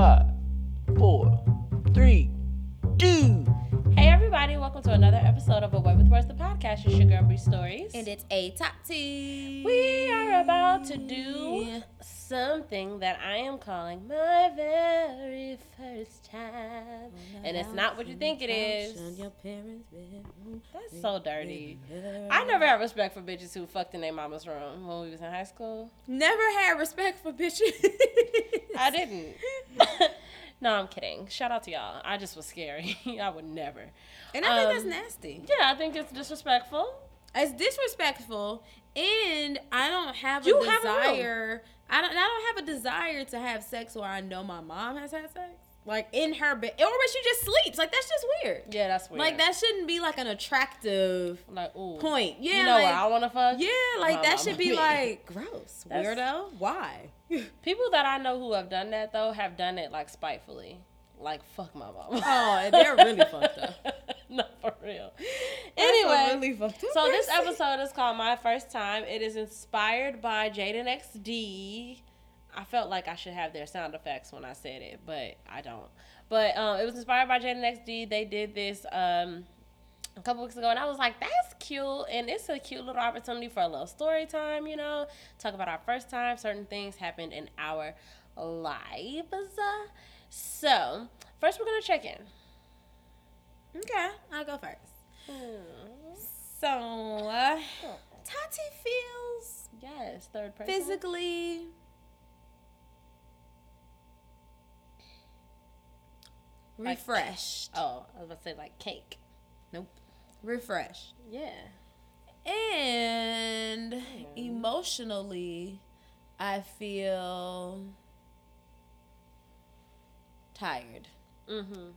Five, four, three, two. Hey everybody, welcome to another episode of A Away with Words, the podcast. It's your girl Bree Stories. And it's a Tati. we are about to do something that I am calling my very first time. And it's not what you think it is. That's so dirty. I never had respect for bitches who fucked in their mama's room when we was in high school. never had respect for bitches. I didn't. no, I'm kidding. Shout out to y'all. I just was scary. I would never. And I think that's Um, nasty. Yeah, I think it's disrespectful. It's disrespectful, and I don't have a You have a desire. I don't. I don't have a desire to have sex where I know my mom has had sex, like in her bed, or where she just sleeps. Like that's just weird. Yeah, that's weird. Like that shouldn't be like an attractive Like, ooh. point. Yeah, you know like, where I want to fuck? Yeah, like My that mama should be like gross, That's- weirdo. Why? People that I know who have done that though have done it like spitefully. Like fuck my mom. Oh, they're really fucked up. no, for real. Anyway, really fucked up so this episode is called My First Time. It is inspired by Jaden XD. I felt like I should have their sound effects when I said it, but I don't. But um, it was inspired by Jaden XD. They did this um, a couple weeks ago, and I was like, "That's cute," and it's a cute little opportunity for a little story time. You know, talk about our first time. Certain things happened in our lives. So first, we're gonna check in. Okay, I'll go first. So, uh, Tati feels Yes, third person. physically Like- refreshed. Oh, I was about to say like cake. Nope. Refreshed. Yeah. And emotionally, I feel tired. Mm-hmm.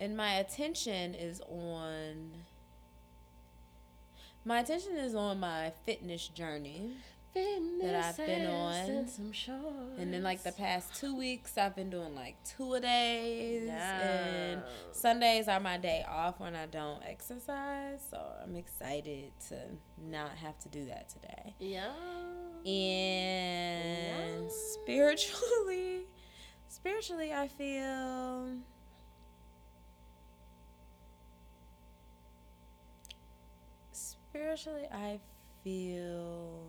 and my attention is on my attention is on my fitness journey That I've been on. And, then like the past two weeks i've been doing like two a days and sundays are my day off when i don't exercise so i'm excited to not have to do that today Yeah. and Yeah. spiritually spiritually i feel spiritually i feel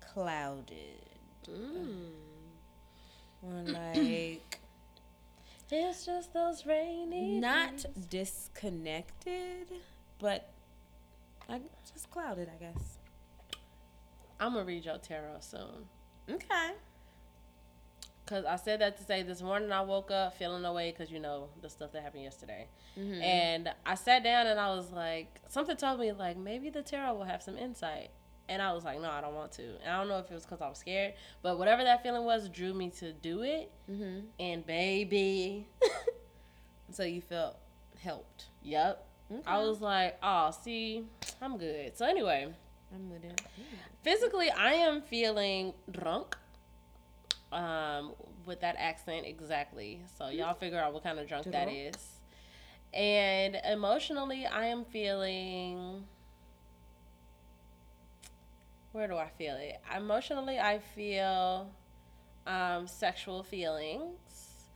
clouded Mm. or like It's just those rainy. not days. disconnected but I just clouded i guess I'm gonna read your tarot soon. okay Cause I said that to say this morning I woke up feeling away because you know the stuff that happened yesterday, Mm-hmm. and I sat down and I was like, something told me like maybe the tarot will have some insight, and I was like, no, I don't want to. And I don't know if it was because I was scared, but whatever that feeling was drew me to do it, mm-hmm. and baby, so you felt helped yep, I was like, oh, see, I'm good. So anyway, i'm with it physically I am feeling drunk. Um, with that accent exactly. So y'all figure out what kind of drunk that is. And emotionally, I am feeling. Where do I feel it? Emotionally, I feel um, sexual feelings,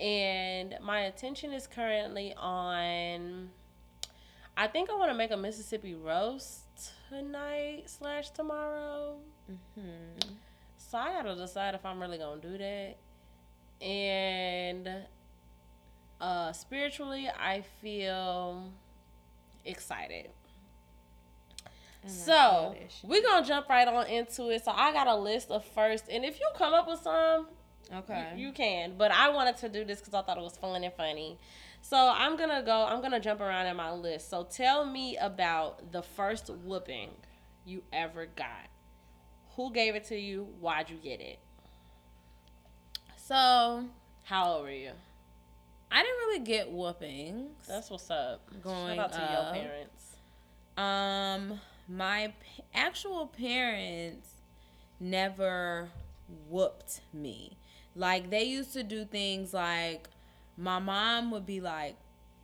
and my attention is currently on. I think I want to make a Mississippi roast tonight slash tomorrow. mm-hmm. So I gotta decide if I'm really gonna do that. And uh spiritually I feel excited. So we're gonna jump right on into it. So I got a list of first and if you come up with some, okay you can. But I wanted to do this because I thought it was fun and funny. So I'm gonna go, I'm gonna jump around in my list. So tell me about the first whooping you ever got. Who gave it to you? Why'd you get it? so How old were you? i didn't really get whoopings That's what's up. Going Shout out to up. your parents. um my p- actual parents never whooped me like they used to do things like my mom would be like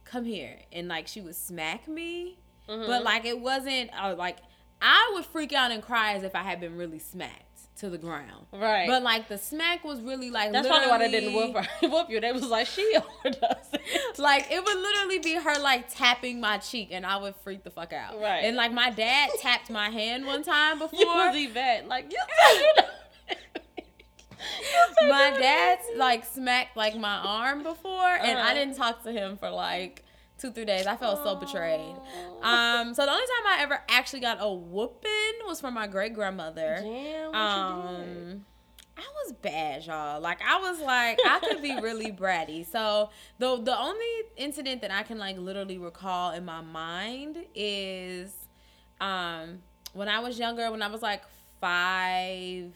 come here and like she would smack me Mhm. but like it wasn't uh, like i would freak out and cry as if i had been really smacked to the ground. Right. But like the smack was really like That's probably why they didn't whoop her, whoop you. They was like, she overdosed. it. Like it would literally be her like tapping my cheek and I would freak the fuck out. Right. And like my dad tapped my hand one time before. you was Yvette. Like you said, you know. You said my you dad like smacked like my arm before and Uh-huh. I didn't talk to him for like two, three days. I felt so betrayed. Um, so the only time I ever actually got a whooping was from my great grandmother. Damn, what you did? Um, I was bad, y'all. Like I was like I could be really bratty. So the the only incident that I can like literally recall in my mind is um when I was younger, when I was like five,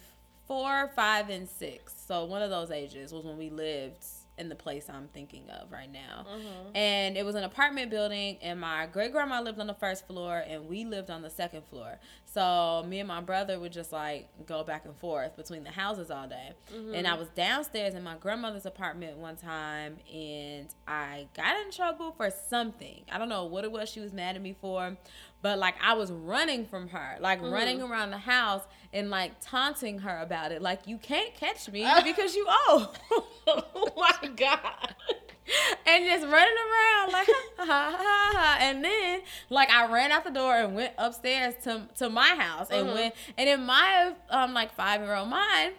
four, five, and six. So one of those ages was when we lived in the place I'm thinking of right now. Mhm. And it was an apartment building, and my great grandma lived on the first floor, and we lived on the second floor. So me and my brother would just like go back and forth between the houses all day. And I was downstairs in my grandmother's apartment one time, and I got in trouble for something. I don't know what it was she was mad at me for, but like I was running from her, like running around the house and like taunting her about it. Like, you can't catch me because you owe. oh my god. and just running around like ha, ha, ha, ha. and then like I ran out the door and went upstairs to to my house and Mhm. went and in my um like five year old mind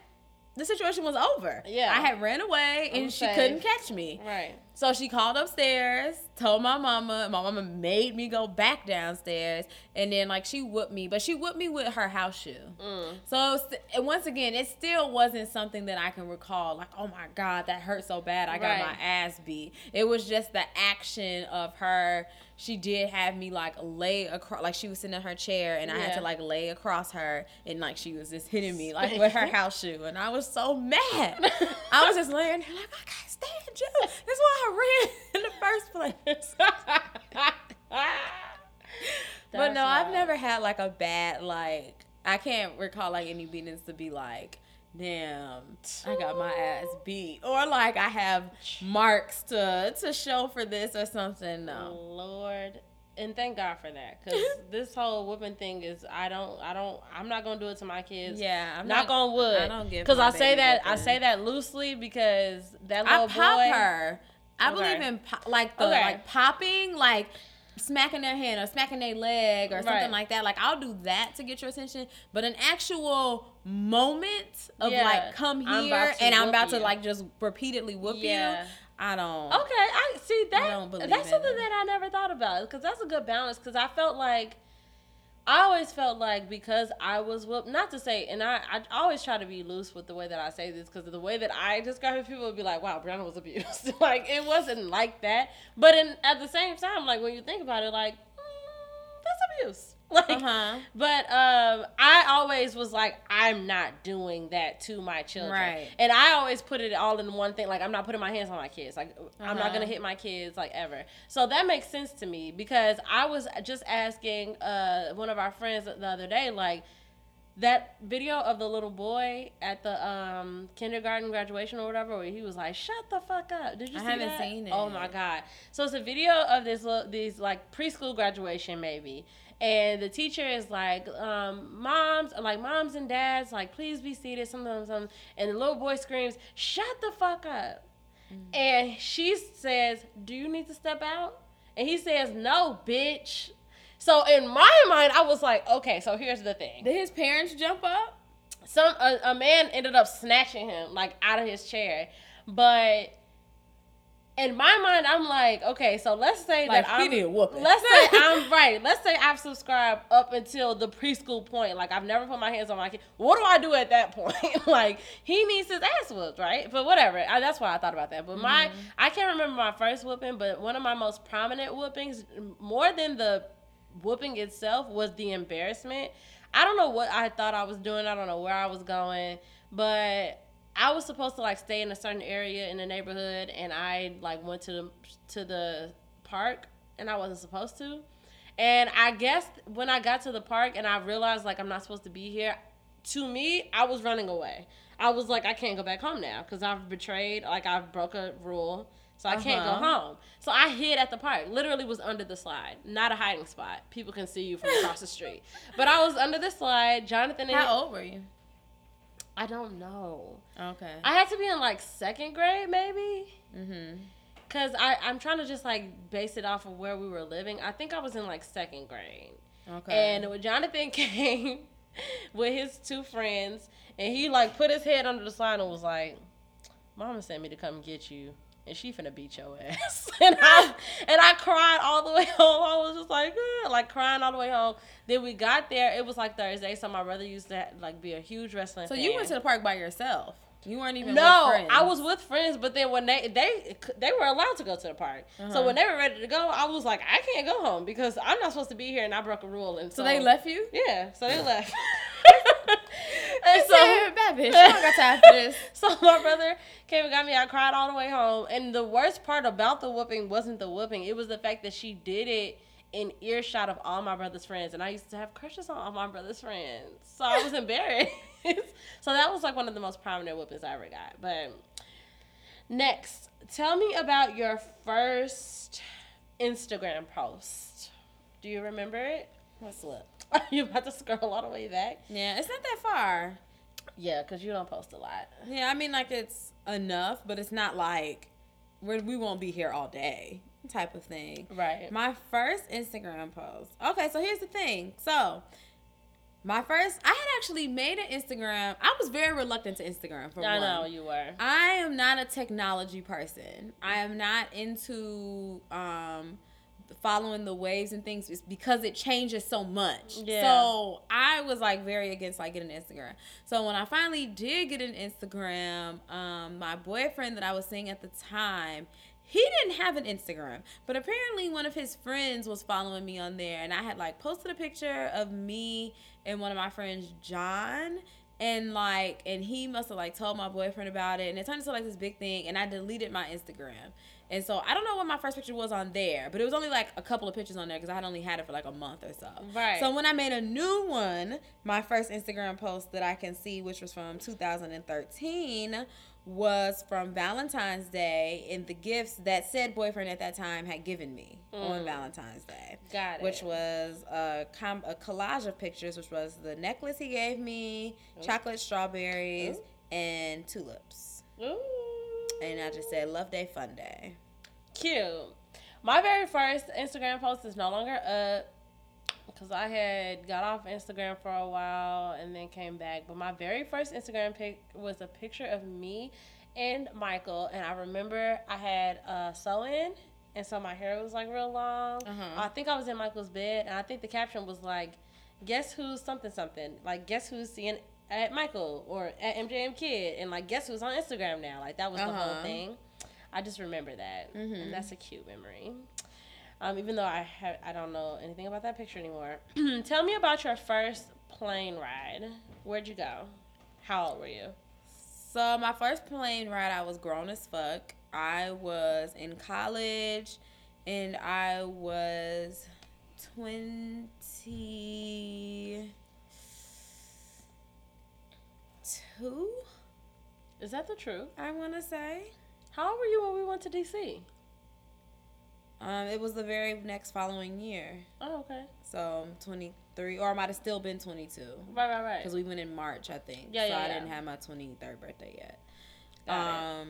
the situation was over. Yeah. I had ran away and I'm she safe. couldn't catch me. Right. So she called upstairs, told my mama. My mama made me go back downstairs, and then like she whooped me, but she whooped me with her house shoe. Mm. So and once again, it still wasn't something that I can recall. Like, oh my god, that hurt so bad. I got Right. my ass beat. It was just the action of her. She did have me like lay across, like she was sitting in her chair, and I had to like lay across her, and like she was just hitting me like with her house shoe, and I was so mad. I was just laying there like, I can't stand you. That's why I ran in the first place. but no, I've never had like a bad like. I can't recall like any beatings to be like, damn, I got my ass beat, or like I have marks to to show for this or something. No. Lord. And thank God for that, because this whole whooping thing is I don't I don't I'm not gonna do it to my kids. Yeah, I'm knock not. on wood. I don't give Because I say that I say that loosely because that little I pop boy. her. I Okay. believe in po- like the Okay. like popping, like smacking their hand or smacking their leg or something Right. like that. Like I'll do that to get your attention, but an actual moment of Yeah, like come I'm here and I'm about to like just repeatedly whoop Yeah. you. I don't. Okay, I see that. believe that's in something it. that I never thought about because that's a good balance. Because I felt like I always felt like because I was whooped. Not to say, and I I always try to be loose with the way that I say this because the way that I describe it, people would be like, "Wow, Brianna was abused." like it wasn't like that. But in at the same time, like when you think about it, like mm, that's abuse. Like Uh-huh. but um, I always was like, I'm not doing that to my children. Right. And I always put it all in one thing. Like, I'm not putting my hands on my kids. Like, I'm not Uh-huh. gonna hit my kids like ever. So that makes sense to me because I was just asking uh one of our friends the other day, like that video of the little boy at the um kindergarten graduation or whatever, where he was like, "Shut the fuck up." Did you I see haven't that? seen Oh my god! So it's a video of this little, these like preschool graduation maybe, and the teacher is like, um, "Moms, like moms and dads, like please be seated." Something, something, and the little boy screams, "Shut the fuck up!" Mm. And she says, "Do you need to step out?" And he says, "No, bitch." So in my mind, I was like, "Okay, so here's the thing." Did his parents jump up? some a, a man ended up snatching him like out of his chair but in my mind i'm like okay so let's say Like, that he i'm need a whooping. let's say i'm right let's say i've subscribed up until the preschool point like i've never put my hands on my kid what do i do at that point like he needs his ass whooped right but whatever I, that's why i thought about that but my Mm-hmm. i can't remember my first whooping but one of my most prominent whoopings more than the whooping itself was the embarrassment. I don't know what I thought I was doing. I don't know where I was going, but I was supposed to like stay in a certain area in the neighborhood, and I like went to the to the park, and I wasn't supposed to. And I guess when I got to the park and I realized like I'm not supposed to be here, to me I was running away. I was like I can't go back home now because I've betrayed, like I've broke a rule. So I can't go Uh-huh. home. So I hid at the park. Literally was under the slide. Not a hiding spot. People can see you from across the street. But I was under the slide. Jonathan and How old were you? I don't know. Okay. I had to be in like second grade, maybe. mm-hmm. Cause I I'm trying to just like base it off of where we were living. I think I was in like second grade, Okay. and when Jonathan came with his two friends, and he like put his head under the slide and was like, "Mama sent me to come get you." And she finna beat your ass, and I and I cried all the way home. I was just like, like crying all the way home. Then we got there. It was like Thursday, so my brother used to like be a huge wrestling. so fan. you went to the park by yourself. You weren't even No, with friends. I was with friends, but then when they they they were allowed to go to the park. So Uh-huh. when they were ready to go, I was like, I can't go home because I'm not supposed to be here, and I broke a rule. And so, So they left you? Yeah, so they left. and so, bad bitch, I don't got time for this. so my brother came and got me. I cried all the way home. And the worst part about the whooping wasn't the whooping; it was the fact that she did it in earshot of all my brother's friends, and I used to have crushes on all my brother's friends. So I was embarrassed. so that was like one of the most prominent whoopings I ever got. But next, tell me about your first Instagram post. Do you remember it? Let's look. Are you about to scroll all the way back? Yeah, it's not that far. Yeah, because you don't post a lot. Yeah, I mean, like it's enough, but it's not like we're, we won't be here all day type of thing. Right. My first Instagram post. Okay, so here's the thing. So, my first, I had actually made an Instagram. I was very reluctant to Instagram for I one. know you were. I am not a technology person. I am not into um following the waves and things is because it changes so much. Yeah. So I was like very against like getting an Instagram. So when I finally did get an Instagram, um, my boyfriend that I was seeing at the time, he didn't have an Instagram, but apparently one of his friends was following me on there, and I had like posted a picture of me and one of my friends, John, and like, and he must have like told my boyfriend about it, and it turned into like this big thing, and I deleted my Instagram. And so I don't know what my first picture was on there, but it was only like a couple of pictures on there because I had only had it for like a month or so. Right. So when I made a new one, my first Instagram post that I can see, which was from 2013, was from Valentine's Day and the gifts that said boyfriend at that time had given me on mm. Valentine's Day. Got it. Which was a, com- a collage of pictures, which was the necklace he gave me, chocolate strawberries, Ooh. and tulips. Ooh. And I just said, Love Day, Fun Day. Cute. My very first Instagram post is no longer up because I had got off Instagram for a while and then came back. But my very first Instagram pic was a picture of me and Michael, and I remember I had a sew in, and so my hair was like real long. Uh-huh. I think I was in Michael's bed, and I think the caption was like, "Guess who's something something?" Like, guess who's seeing at Michael or at MJM Kid, and like, guess who's on Instagram now? Like that was the whole Uh-huh. thing. I just remember that, Mhm. and that's a cute memory. Um, even though I have, I don't know anything about that picture anymore. Tell me about your first plane ride. Where'd you go? How old were you? So my first plane ride, I was grown as fuck. I was in college, and I was twenty two. Is that the truth? I want to say. How old were you when we went to DC? Um, it was the very next following year, Oh, okay. so twenty three, or I might have still been twenty two. Right, right, right. Because we went in March, I think. Yeah, so yeah, I yeah. didn't have my 23rd birthday yet. Got it. um,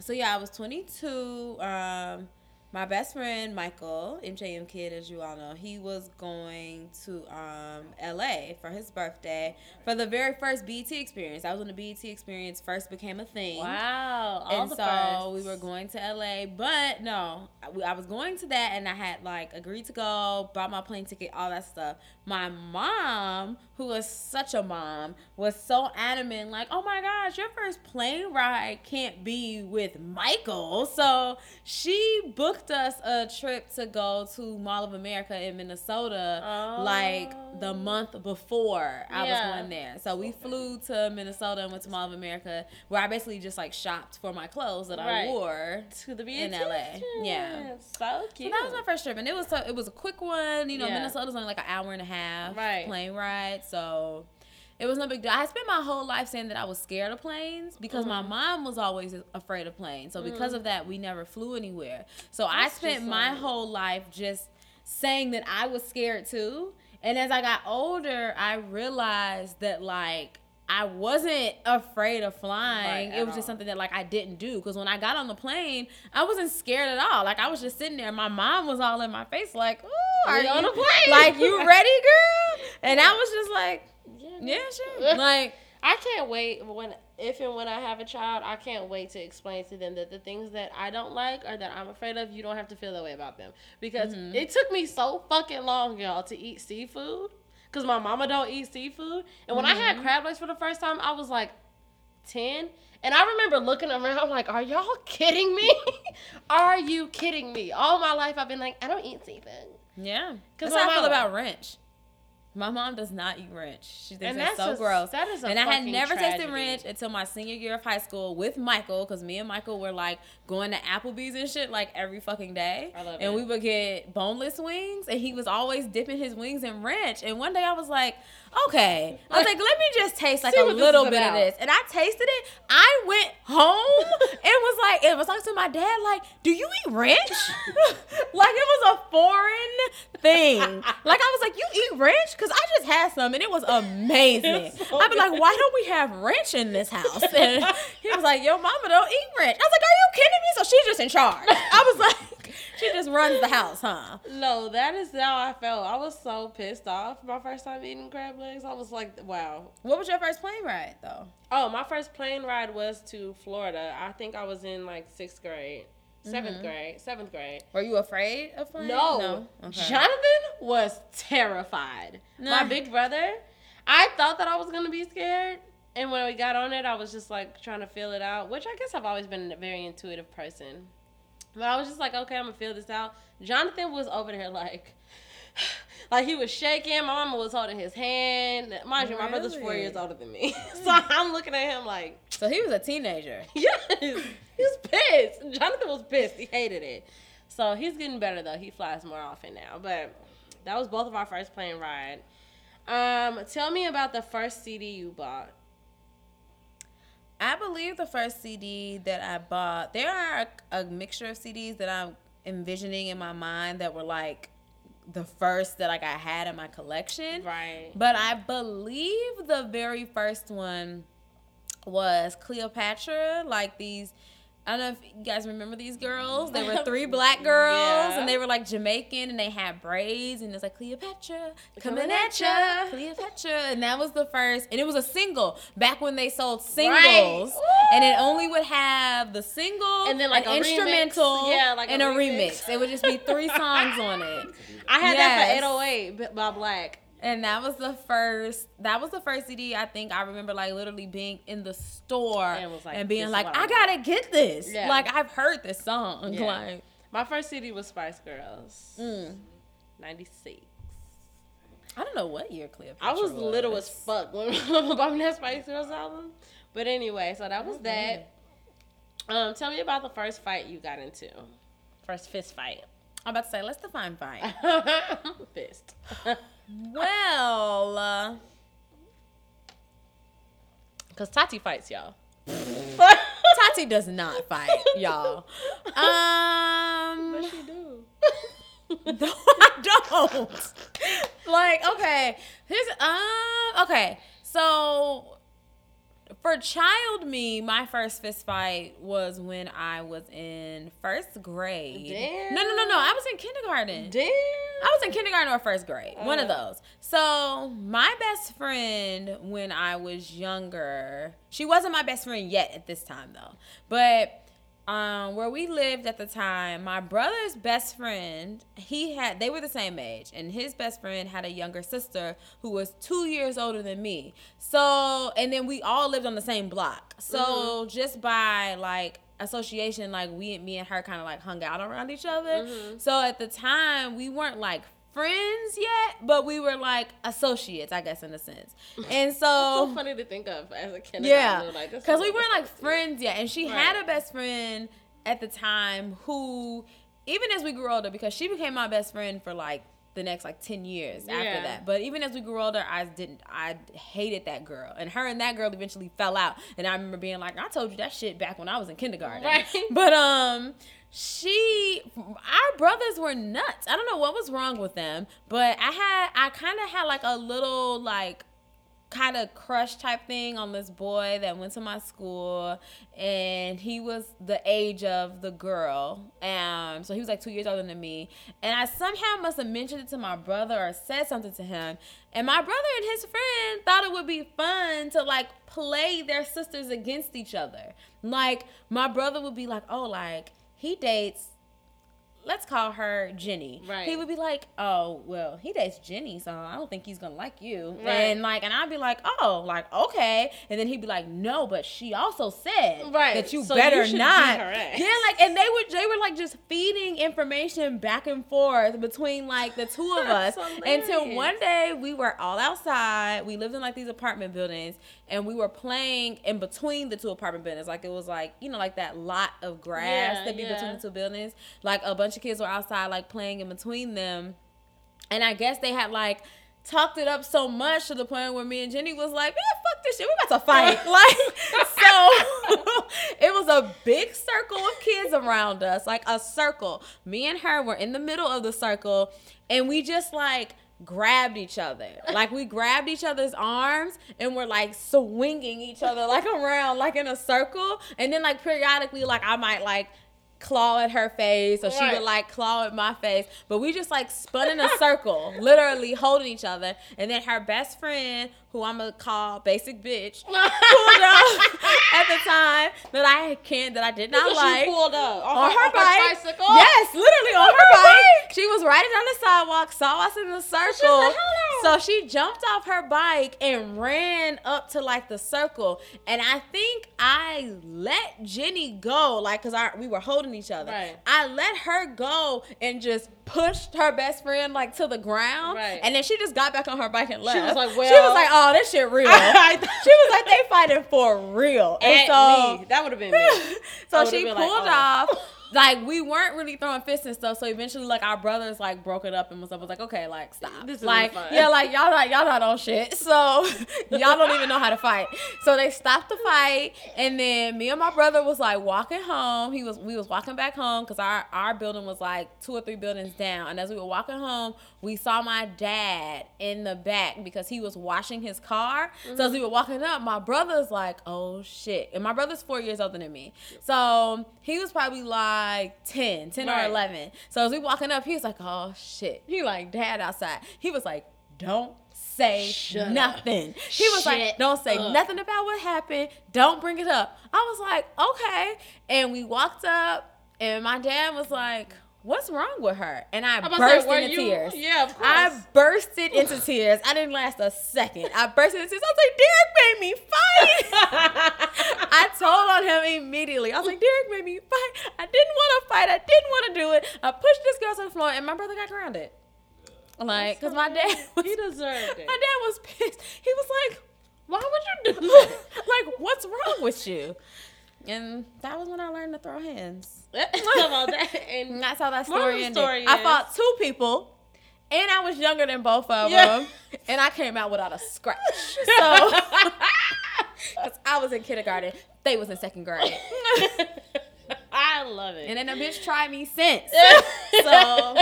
so yeah, I was 22. Um, my best friend Michael, MJM Kid, as you all know, he was going to um, LA for his birthday for the very first BET experience. I was when the BET experience first became a thing. Wow. All And the so firsts. we were going to LA, but no, I, I was going to that, and I had like agreed to go, bought my plane ticket, all that stuff. My mom, who was such a mom, was so adamant, like, "Oh my gosh, your first plane ride can't be with Michael." So she booked us a trip to go to Mall of America in Minnesota, oh. like the Oh. month before I Yeah. was going there. So we flew to Minnesota and went to Mall of America, where I basically just like shopped for my clothes that Right. I wore. to the beach in LA. Yeah. So cute. So that was my first trip, and it was so, it was a quick one. You know, Yeah. Minnesota's only like an hour and a half Right. plane ride, so it was no big deal. I spent my whole life saying that I was scared of planes because my Mhm. mom was always afraid of planes. So because Mhm. of that, we never flew anywhere. So I spent my like- whole life just saying that I was scared too. And as I got older, I realized that like I wasn't afraid of flying. Right, it was just all. something that like I didn't do because when I got on the plane, I wasn't scared at all. Like I was just sitting there. My mom was all in my face, like, "Oh, are you on a plane." Like you ready, girl?" And I was just like, "Yeah, sure." Like I can't wait when if and when I have a child, I can't wait to explain to them that the things that I don't like or that I'm afraid of, you don't have to feel that way about them. Because Mm-hmm. it took me so fucking long, y'all, to eat seafood. Cause my mama don't eat seafood. And when I Mm-hmm. had crab legs for the first time, I was like ten. And I remember looking around like, are y'all kidding me? are you kidding me? All my life I've been like, I don't eat seafood. Yeah, 'Cause that's how I feel about ranch. My mom does not eat ranch. She thinks And that's, so a- gross. that is and I had never tasted ranch until my senior year of high school with Michael, because me and Michael were like going to Applebee's and shit like every fucking day. I love and it. we would get boneless wings, and he was always dipping his wings in ranch. And one day I was like, okay, I was like, let me just taste like a little bit about. of this. And I tasted it. I went home and was like, it was talking to my dad, like, do you eat ranch? like it was a foreign thing. Like I was like, you eat ranch? Cause I just had some and it was amazing. So I'd be like, why don't we have ranch in this house? And he was like, yo, mama don't eat ranch. I was like, are you kidding me? So she's just in charge. I was like, she just runs the house, huh? No, that is how I felt. I was so pissed off my first time eating crab legs. I was like, wow. What was your first plane ride though? Oh, my first plane ride was to Florida. I think I was in like sixth grade, 7th mm-hmm. grade, seventh grade. Were you afraid of flying? No, Okay. Jonathan was terrified. My big brother, I thought that I was gonna be scared, and when we got on it, I was just like trying to feel it out. Which I guess I've always been a very intuitive person, but I was just like, okay, I'm gonna feel this out. Jonathan was over there like. Like he was shaking, my mama was holding his hand. Mind you, my brother's four years older than me, so I'm looking at him like, So he was a teenager. Yes, he was pissed. Jonathan was pissed. He hated it. So he's getting better though. He flies more often now. But that was both of our first plane ride. Um, tell me about the first CD you bought. I believe the first CD that I bought, there are a, a mixture of CDs that I'm envisioning in my mind that were like the first that like I had in my collection. Right. But I believe the very first one was Cleopatra, like these I don't know if you guys remember these girls. They were three black girls Yeah. and they were like Jamaican and they had braids and it's like Cleopatra coming Coming at ya. Cleopatra. And that was the first and it was a single back when they sold singles. Right. And it only would have the single And then, like, an a remix. instrumental Yeah, like a and a remix. remix. It would just be three songs on it. I had Yes. that for 808 by Blaque. And that was the first. That was the first CD I think I remember, like literally being in the store And like, and being like, I I gotta get this. Yeah. Like I've heard this song. Yeah. Like, My first CD was Spice Girls. mm. 96. I don't know what year Cleopatra. I was was little as fuck when mama bought that Spice Girls album. But anyway, so that was that. Um, tell me about the first fight you got into. First fist fight. I'm about to say, let's define fight. fist. well, uh, Cause Tati fights y'all. Tati does not fight, y'all. Um, she do. No, I don't. like, okay, here's um, okay. So for child me, my first fist fight was when I was in first grade. Damn. No, no, no, no. I was in kindergarten. Damn. I was in kindergarten or first grade, one of Uh. those. So my best friend when I was younger, she wasn't my best friend yet at this time though. But um, where we lived at the time, my brother's best friend, he had they were the same age, and his best friend had a younger sister who was two years older than me. So and then we all lived on the same block. So just by like association, like we me and her kind of like hung out around each other. So at the time, we weren't like friends yet, but we were like associates, I guess, in a sense. And so so, funny to think of as a kindergarten. yeah, Like, because we weren't like friends yet. And she had Right. a best friend at the time who, even as we grew older, because she became my best friend for like the next like 10 years Yeah. after that. But even as we grew older, I didn't, I hated that girl. And her and that girl eventually fell out. And I remember being like, I told you that shit back when I was in kindergarten. Right. But, um, she, our brothers were nuts. I don't know what was wrong with them, but I had, I kind of had like a little like, kind of crush type thing on this boy that went to my school and he was the age of the girl um so he was like two years older than me and i somehow must have mentioned it to my brother or said something to him and my brother and his friend thought it would be fun to like play their sisters against each other like my brother would be like oh like he dates let's call her Jenny. Right. He would be like, oh, well, he dates Jenny, so I don't think he's gonna like you. Right. And like, and I'd be like, oh, like okay. And then he'd be like, no, but she also said Right. that you So better you not. Yeah, like, and they would they were like just feeding information back and forth between like the two of us until one day we were all outside. We lived in like these apartment buildings, and we were playing in between the two apartment buildings. Like it was like you know like that lot of grass Yeah, that be yeah. between the two buildings. Like a bunch of kids were outside like playing in between them, and I guess they had like talked it up so much to the point where me and Jenny was like, man, fuck this shit, we about to fight. like, so it was a big circle of kids around us, like a circle. Me and her were in the middle of the circle, and we just like grabbed each other. Like we grabbed each other's arms and we're like swinging each other like around, like in a circle. And then like periodically, like I might like claw at her face or she would like claw at my face but we just like spun in a circle literally holding each other and then her best friend who i'm gonna call basic bitch pulled up at the time that i can't that i did not like she pulled up on, on her, her bike. Yes, literally on her bike. She was riding down the sidewalk, saw us in the circle. Like, "Hold So she jumped off her bike and ran up to like the circle. And I think I let Jenny go, like, cause our, we were holding each other. Right. I let her go and just pushed her best friend like to the ground. Right. And then she just got back on her bike and left. She was like, well, she was like, oh, this shit real. I she was like, they fighting for real. And At so me. That would have been me. I so she pulled like, oh. off. Like we weren't really throwing fists and stuff. So eventually, like our brothers like broke it up and was, was like, okay, like stop. This isn't like fun. yeah, like y'all not y'all not on shit. So y'all don't even know how to fight. So they stopped the fight, and then me and my brother was like walking home. He was we was walking back home because our our building was like two or three buildings down. And as we were walking home, we saw my dad in the back because he was washing his car. So as we were walking up, my brother's like, oh shit. And my brother's four years older than me. So he was probably like 10, 10 or 11. So as we walking up, he was like, oh shit. He like, dad outside. He was like, don't say Shut up. nothing. He was Shut like, don't say up. nothing about what happened. Don't bring it up. I was like, okay. And we walked up, and my dad was like, what's wrong with her? And I I'm about to say, burst into you- tears. Yeah, of course. I bursted into tears. I didn't last a second. I burst into tears. I was like, Derek made me fight. I told on him immediately. I was like, Derek made me fight. I didn't want to fight. I didn't want to do it. I pushed this girl to the floor, and my brother got grounded. Like, because my dad was, he deserved it. my dad was pissed. He was like, Why would you do that? like, what's wrong with you? And that was when I learned to throw hands. About that? And that's how that story ended. story I fought two people, and I was younger than both of Yeah. them, and I came out without a scratch. So, because I was in kindergarten, they was in second grade, I love it. and then the bitch tried me since. so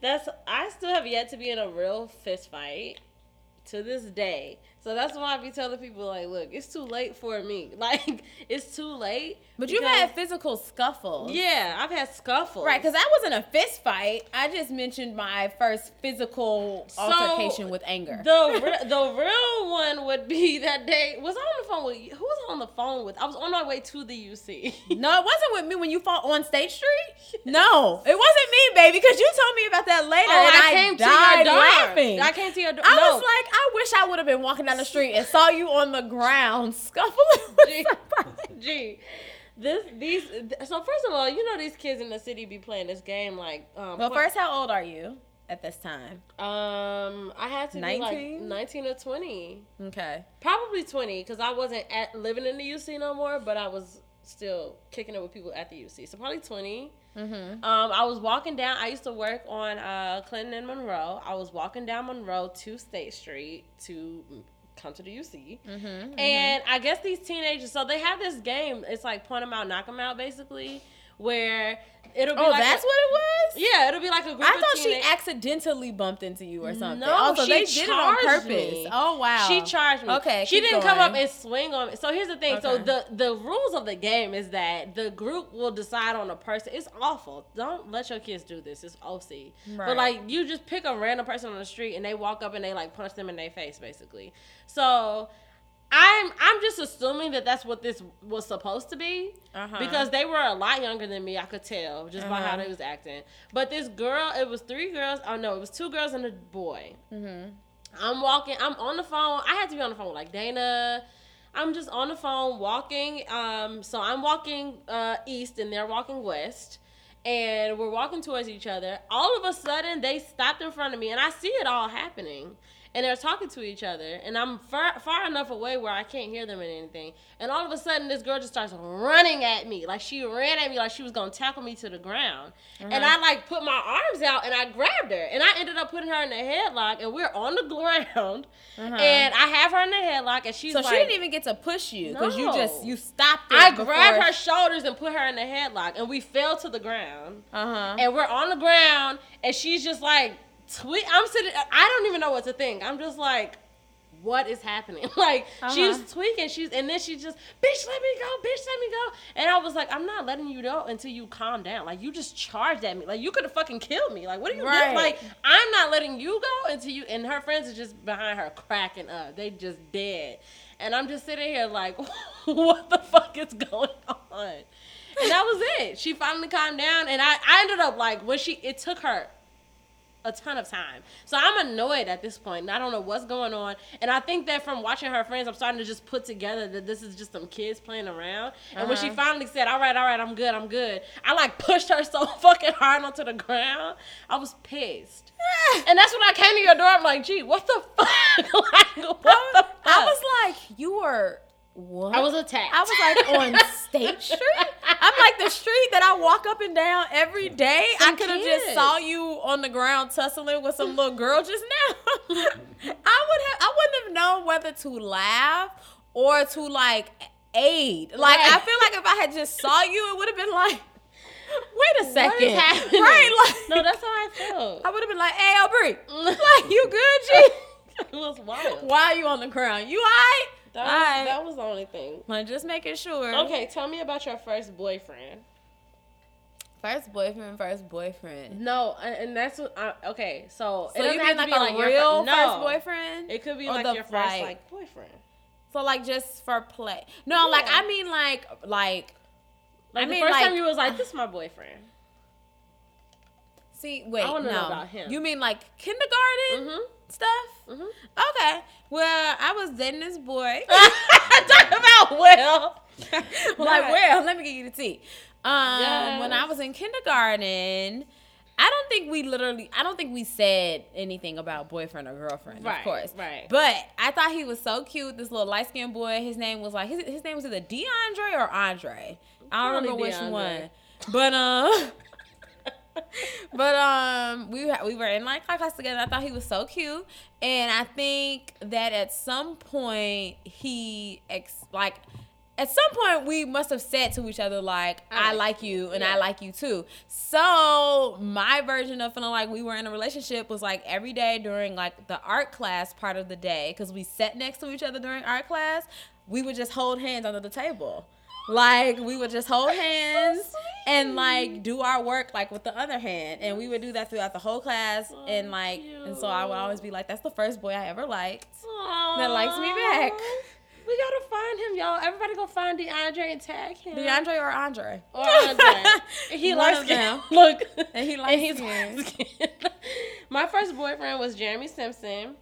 that's I still have yet to be in a real fist fight to this day. So that's why I be telling people like, look, it's too late for me. Like it's too late. But you've had physical scuffles. yeah, I've had scuffles. Right, because that wasn't a fist fight. I just mentioned my first physical So, altercation with anger. The the real one would be that day. Was I on the phone with who was I on the phone with? I was on my way to the UC. no, it wasn't with me when you fought on State Street. No, it wasn't me, baby, because you told me about that later, Oh, and I I, came to your door. laughing. I came to your door. I no. was like, I wish I would have been walking down the street and saw you on the ground scuffling with somebody. Gee, this these. So first of all, you know these kids in the city be playing this game like. Um, Well, first, how old are you at this time? um, I had to be like 19? nineteen or twenty, Okay. probably twenty, because I wasn't at living in the UC no more, but I was still kicking it with people at the UC. So probably twenty. Mm-hmm. Um, I was walking down. I used to work on uh, Clinton and Monroe. I was walking down Monroe to State Street to come to the UC. Mm-hmm. And I guess these teenagers, so they have this game. It's like point them out, knock them out, basically, where it'll be Oh, like that's a- what it was. yeah, it'll be like a group. I thought she accidentally bumped into you or something. No, also, she they did it on purpose. me. Oh wow. She charged me. Okay, She didn't come up and swing on me. So here's the thing. So the the rules of the game is that the group will decide on a person. It's awful. Don't let your kids do this. It's OC. Right. But like you just pick a random person on the street and they walk up and they like punch them in their face basically. So I'm I'm just assuming that that's what this was supposed to be Uh-huh. because they were a lot younger than me. I could tell just by how Uh-huh. they was acting. But this girl, it was three girls. Oh no, it was two girls and a boy. Mhm. I'm walking. I'm on the phone. I had to be on the phone with like Dana. I'm just on the phone walking. Um, so I'm walking uh, east and they're walking west, and we're walking towards each other. All of a sudden, they stopped in front of me, and I see it all happening. And they're talking to each other, and I'm far, far enough away where I can't hear them and anything. And all of a sudden, this girl just starts running at me, like she ran at me, like she was gonna tackle me to the ground. And I like put my arms out and I grabbed her, and I ended up putting her in the headlock, and we're on the ground, and I have her in the headlock, and she's So like, she didn't even get to push you because you just you stopped. It I before- grabbed her shoulders and put her in the headlock, and we fell to the ground. Uh-huh. And we're on the ground, and she's just like, tweet. I'm sitting. I don't even know what to think. I'm just like, what is happening? Like Uh-huh. she's tweaking. She's and then she just, bitch, let me go, bitch, let me go. And I was like, I'm not letting you go until you calm down. Like you just charged at me. Like you could have fucking killed me. Like what are you Right. doing? Like I'm not letting you go until you. And her friends are just behind her cracking up. They just dead. And I'm just sitting here like, what the fuck is going on? And that was it. She finally calmed down, and I, I ended up like when she. It took her a ton of time. So I'm annoyed at this point. I don't know what's going on. And I think that from watching her friends, I'm starting to just put together that this is just some kids playing around. And when she Uh-huh. finally said, "All right, all right, I'm good, I'm good," I like pushed her so fucking hard onto the ground. I was pissed. And that's when I came to your door. I'm like, "Gee, what the fuck? like, what the fuck?" I was like, you were what? I was attacked. I was like on State Street. I'm like the street that I walk up and down every day. I could have just saw you on the ground tussling with some little girl just now. I would have. I wouldn't have known whether to laugh or to like aid. Like I feel like if I had just saw you, it would have been like, wait a second, is happening? right? Like no, that's how I felt. I would have been like, hey, Aubrey, like you good, G? it was wild. Why are you on the ground? You alright? That was, Alright. That was the only thing. Just making sure. Okay, tell me about your first boyfriend. First boyfriend, first boyfriend. No, and that's what. I, okay, so, So it you doesn't have like to a be like real your fir- first no. boyfriend? It could be like the, your first like- like boyfriend. so like just for play. No, like I mean like like Like I the mean, first like- time you was like, "This is my boyfriend." see wait I no. know about him. You mean like kindergarten Mhm. Stuff? Mhm. Okay. Well, I was dating this boy. Talk about well. like, well, let me give you the tea. Um, when I was in kindergarten, I don't think we literally, I don't think we said anything about boyfriend or girlfriend, Right, of course. right. But I thought he was so cute. This little light skinned boy. His name was like his, his name was either DeAndre or Andre. I don't Probably remember which one. But um. But um, we we were in like class together. I thought he was so cute, and I think that at some point he ex like. At some point, we must have said to each other like, I "I like like you, and I like you too." So my version of feeling like we were in a relationship was like every day during like the art class part of the day, because we sat next to each other during art class. We would just hold hands under the table, like we would just hold hands and like do our work like with the other hand, and we would do that throughout the whole class. and like, and so I would always be like, "That's the first boy I ever liked." That likes me back. We gotta find him, y'all. Everybody go find DeAndre and tag him. DeAndre or Andre? Or Andre. he likes him. Look. And he likes him. My first boyfriend was Jeremy Simpson.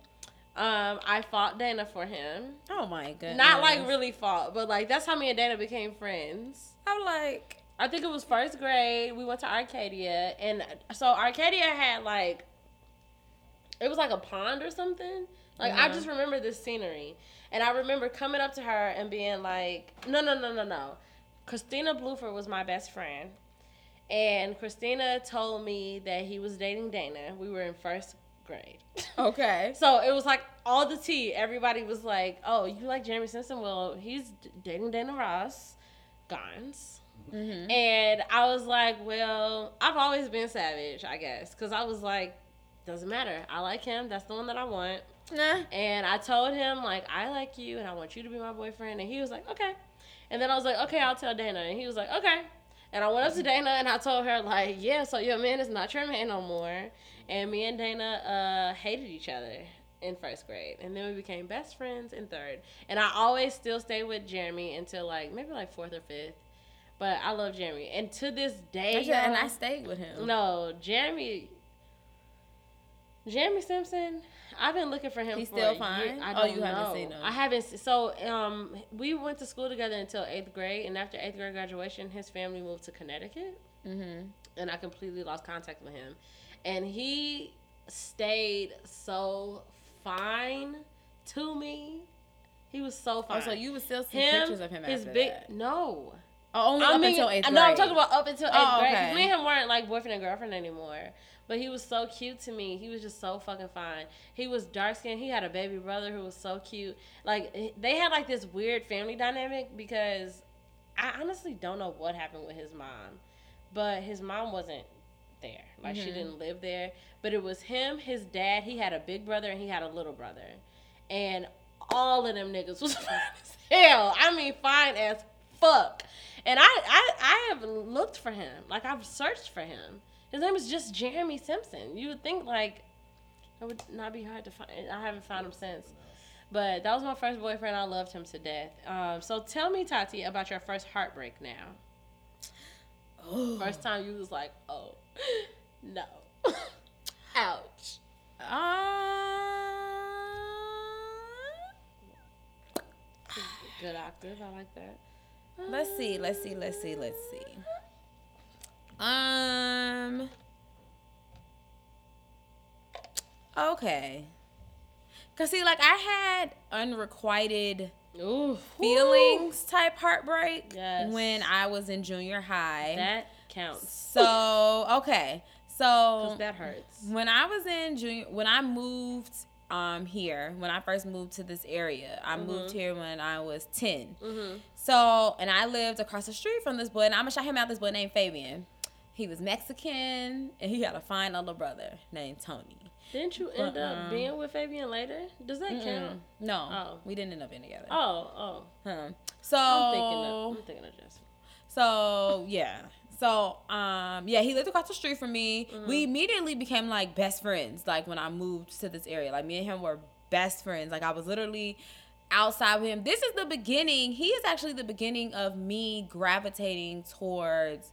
Um, I fought Dana for him. Oh my goodness! Not like really fought, but like that's how me and Dana became friends. I'm like, I think it was first grade. We went to Arcadia, and so Arcadia had like, it was like a pond or something. Like I Mhm. just remember this scenery, and I remember coming up to her and being like, "No, no, no, no, no." Christina Bluford was my best friend, and Christina told me that he was dating Dana. We were in first grade. okay. So it was like all the tea. Everybody was like, "Oh, you like Jeremy Simpson? Well, he's dating Dana Ross, Gons." Mm-hmm. And I was like, well, I've always been savage, I guess, because I was like, doesn't matter. I like him. That's the one that I want. Nah. And I told him like, I like you, and I want you to be my boyfriend. And he was like, okay. And then I was like, okay, I'll tell Dana. And he was like, okay. And I went up to Dana and I told her like, yeah, so your man is not your man no more. And me and Dana uh, hated each other in first grade, and then we became best friends in third. And I always still stay with Jeremy until like maybe like fourth or fifth. But I love Jeremy, and to this day, and I stayed with him. no, Jeremy. Jeremy Simpson. I've been looking for him. He's for still fine? I Oh, don't you haven't seen him. I haven't. So, um, we went to school together until eighth grade, and after eighth grade graduation, his family moved to Connecticut, Mm-hmm. and I completely lost contact with him. And he stayed so fine to me. He was so fine. Oh, so you would still see him, pictures of him his after big that? no. Oh, only I up mean, until eighth grade. No, I'm talking about up until eighth Oh, grade. okay. Me and him weren't like boyfriend and girlfriend anymore. But he was so cute to me. He was just so fucking fine. He was dark skinned. He had a baby brother who was so cute. Like they had like this weird family dynamic because I honestly don't know what happened with his mom, but his mom wasn't there. Like she Mhm. didn't live there. But it was him, his dad. He had a big brother and he had a little brother, and all of them niggas was fine as hell. I mean, fine as fuck. And I, I, I have looked for him. Like I've searched for him. His name is just Jeremy Simpson. You would think like it would not be hard to find. I haven't found him since. But that was my first boyfriend. I loved him to death. Um, so tell me, Tati, about your first heartbreak now. Ooh. First time you was like, oh, no. Ouch. Um, Good octave. I like that. let's see. Let's see. Let's see. Let's see. Um. Okay. Cause see, like I had unrequited Ooh. feelings type heartbreak Yes. when I was in junior high. That counts. so okay, so that hurts. when I was in junior, when I moved um here, when I first moved to this area, I moved here when I was ten. Mm-hmm. So and I lived across the street from this boy, and I'm gonna shout him out. This boy named Fabian. He was Mexican, and he had a fine older brother named Tony. Didn't you end Uh-uh. up being with Fabian later? Does that Mm-mm. count? No, Oh. we didn't end up being together. Oh, oh. Huh. So I'm thinking of, I'm thinking of Jessica. So yeah. So um yeah, he lived across the street from me. Mm-hmm. We immediately became like best friends. Like when I moved to this area, like me and him were best friends. Like I was literally outside with him. This is the beginning. He is actually the beginning of me gravitating towards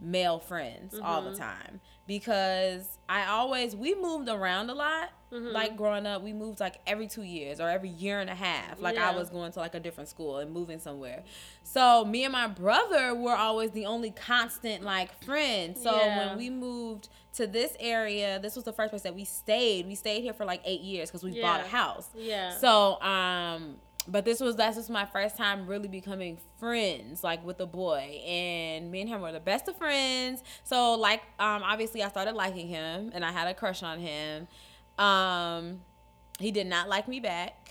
male friends all the Mhm. time because I always we moved around a lot. Mhm. Like growing up, we moved like every two years or every year and a half. Like I was going to like a different school and moving somewhere. So me and my brother were always the only constant like friends. So Yeah. when we moved to this area, this was the first place that we stayed. We stayed here for like eight years because we bought a house. Yeah. So um but this was that's just my first time really becoming friends like with a boy. And me and him were the best of friends. So like um obviously i started liking him and i had a crush on him. Um he did not like me back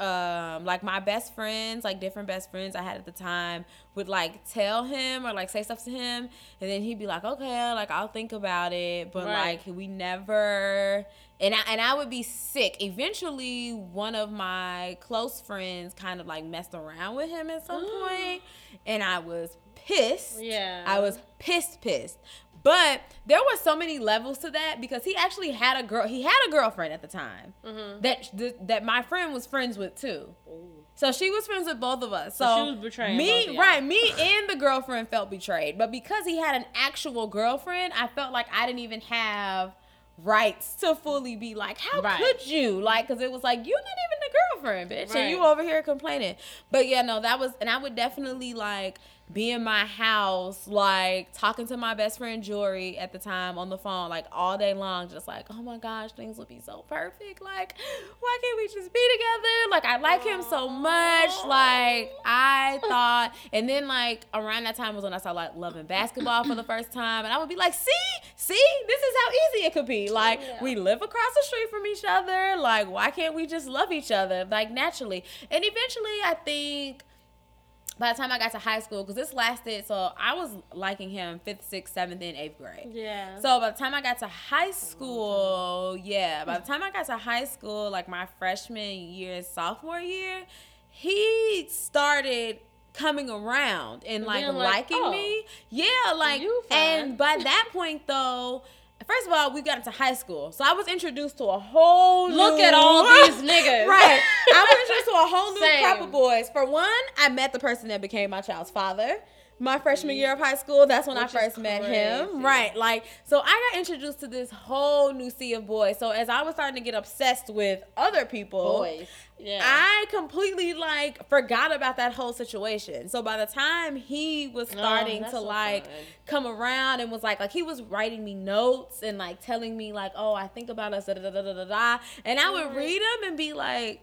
um like my best friends like different best friends i had at the time would like tell him or like say stuff to him and then he'd be like okay like i'll think about it but Right. like we never and I, and I would be sick. Eventually, one of my close friends kind of like messed around with him at some point, and I was pissed. Yeah. I was pissed, pissed. But there were so many levels to that because he actually had a girl. He had a girlfriend at the time Mhm. that that my friend was friends with too. Ooh. So she was friends with both of us. So, So she was betraying both of me, right? Me and the girlfriend felt betrayed, but because he had an actual girlfriend, I felt like I didn't even have rights to fully be like, how Right. could you? Like, because it was like you're not even the girlfriend, bitch, and you Right. over here complaining. But yeah, no, that was, and I would definitely like be in my house, like talking to my best friend Jory at the time on the phone, like all day long, just like, oh my gosh, things would be so perfect. Like, why can't we just be together? Like, I like him so much. Like, I thought, and then like around that time was when I started like loving basketball for the first time, and I would be like, see, see, this is how easy it could be. Like, Yeah. we live across the street from each other. Like, why can't we just love each other like naturally? And eventually, I think by the time I got to high school, because this lasted, so I was liking him fifth, sixth, seventh, and eighth grade. Yeah. So by the time I got to high school, yeah, by the time I got to high school, like my freshman year, sophomore year, he started coming around and like, like, liking "Oh, me. Yeah, like and by that point though, first of all, we got into high school. So I was introduced to a whole Look at all these niggas. Right. I was introduced to a whole new Same. crop of boys. For one, I met the person that became my child's father. My freshman year of high school, that's when Which I first met him. Right. Like, so I got introduced to this whole new sea of boys. So as I was starting to get obsessed with other people, Boys. Yeah. I completely like forgot about that whole situation. So by the time he was oh, starting Oh, to so like fun. come around and was like like he was writing me notes and like telling me like oh I think about us da da da da da da and I would read them and be like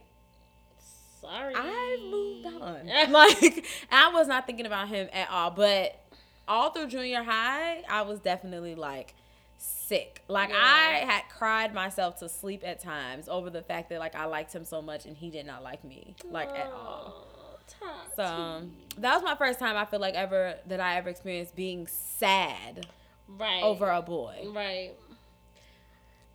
Sorry. I moved on like I was not thinking about him at all but all through junior high I was definitely like sick like Yeah. I had cried myself to sleep at times over the fact that like I liked him so much and he did not like me like at all. Tati. So um, that was my first time I feel like ever that I ever experienced being sad right. over a boy. Right.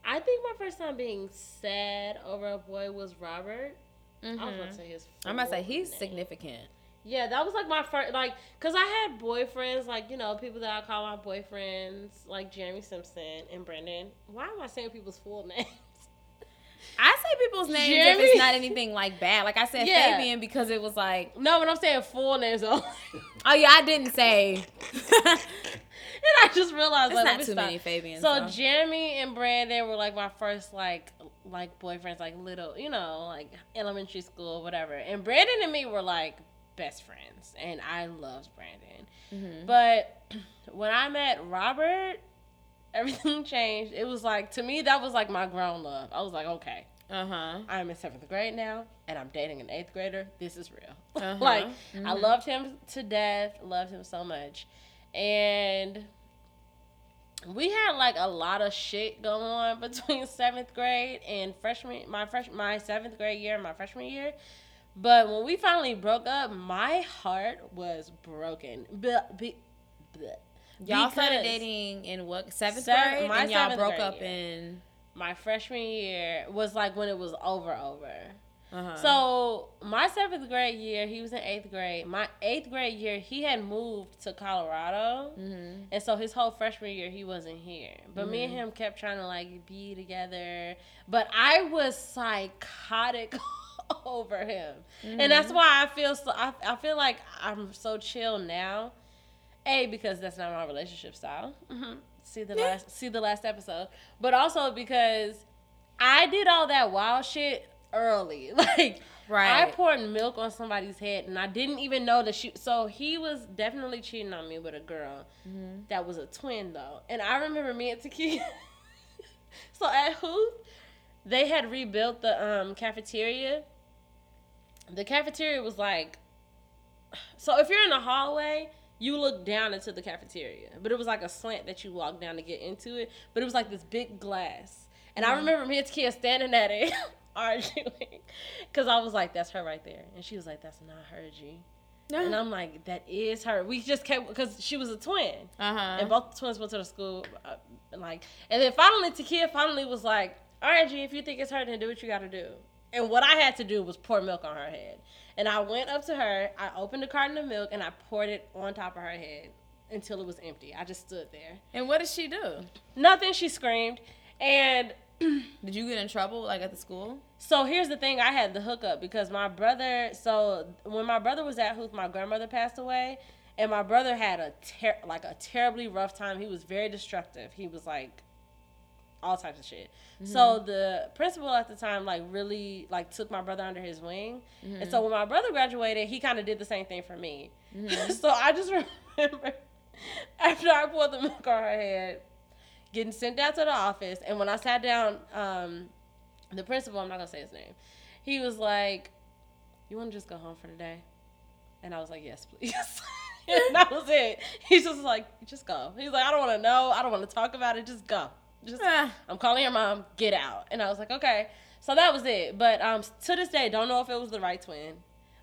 I think my first time being sad over a boy was Robert. I was about to say his. Mm-hmm. I'm about to say he's name. significant. Yeah, that was like my first, like, cause I had boyfriends, like you know, people that I call my boyfriends, like Jeremy Simpson and Brendan. Why am I saying people's full names? I say people's names if it's not anything like bad. Like I said Yeah. Fabian because it was like, No, but I'm saying full names. Though. oh yeah, I didn't say. and I just realized It's like, not too stop. many Fabians. So though. Jeremy and Brandon were like my first like like boyfriends, like little, you know, like elementary school, whatever. And Brandon and me were like best friends, and I loved Brandon. Mhm. But when I met Robert, everything changed. It was like to me that was like my grown love. I was like, okay, Uh-huh. I'm in seventh grade now, and I'm dating an eighth grader. This is real. Uh-huh. like I Mhm. loved him to death. Loved him so much, and we had like a lot of shit going on between seventh grade and freshman. My fresh my seventh grade year, and my freshman year. But when we finally broke up, my heart was broken. But be, bleh. Y'all started Because dating in what seventh Seven- grade, my and y'all broke up year. in. My freshman year was like when it was over, over. Uh-huh. So my seventh grade year, he was in eighth grade. My eighth grade year, he had moved to Colorado, hmm and so his whole freshman year, he wasn't here. But me and Mhm. him kept trying to like be together. But I was psychotic over him, and that's why I feel so. I, I feel like I'm so chill now. A because that's not my relationship style. See the last see the last episode, but also because I did all that wild shit early. Like right. I poured milk on somebody's head, and I didn't even know that she. So he was definitely cheating on me with a girl Mhm. that was a twin though, and I remember me and Taki. so at Huth, they had rebuilt the um, cafeteria. The cafeteria was like, so if you're in the hallway, you look down into the cafeteria, but it was like a slant that you walk down to get into it. But it was like this big glass, and I remember me and Takia standing at it, arguing, because I was like, "That's her right there," and she was like, "That's not her, G." And I'm like, "That is her." We just kept because she was a twin Uh-huh. and both the twins went to the school. Uh, and like, and then finally, Takia finally was like, "All right, G, if you think it's her, then do what you got to do." And what I had to do was pour milk on her head. And I went up to her, I opened a carton of milk, and I poured it on top of her head until it was empty. I just stood there. and what did she do? Nothing. She screamed, and Did you get in trouble like at the school? So here's the thing: I had the hookup because my brother. So when my brother was at Huth, my grandmother passed away, and my brother had a ter- like a terribly rough time. He was very destructive. He was like all types of shit. Mm-hmm. So the principal at the time like really like took my brother under his wing, and mm-hmm. so when my brother graduated, he kind of did the same thing for me. Mm-hmm. so I just remember after I poured the milk on her head, getting sent down to the office, and when I sat down, um, the principal, I'm not gonna say his name, he was like, "You want to just go home for the day?" And I was like, "Yes, please." and that was it. He's just like, "Just go." He's like, "I don't want to know. I don't want to talk about it. Just go. Just Ah. I'm calling your mom. Get out." And I was like, "Okay." So that was it. But um, to this day, don't know if it was the right twin.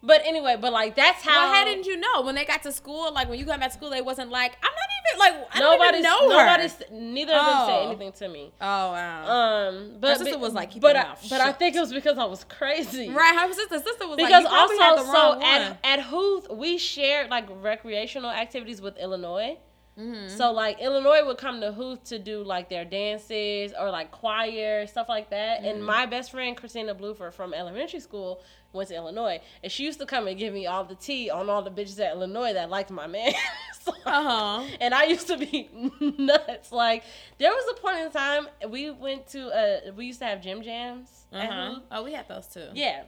But anyway, but like that's how. Well, how didn't you know when they got to school? Like when you got back to school, they wasn't like, I'm not even like I Nobody's, don't even know her. nobody's, neither of them Oh. said anything to me. Oh wow. Um, but sister but- was like, "Keep but I, but I think it was because I was crazy. right. Her sister sister was Because like, you probably had also, so wrong at, one. at Huth, we shared like recreational activities with Illinois. Mhm. So like Illinois would come to Huth to do like their dances or like choir stuff like that. Mm-hmm. And my best friend Christina Bluford from elementary school went to Illinois, and she used to come and give me all the tea on all the bitches at Illinois that liked my man. So- Uh-huh. And I used to be nuts. Like there was a point in time we went to uh we used to have gym jams Uh-huh. Oh, we had those too. Yeah.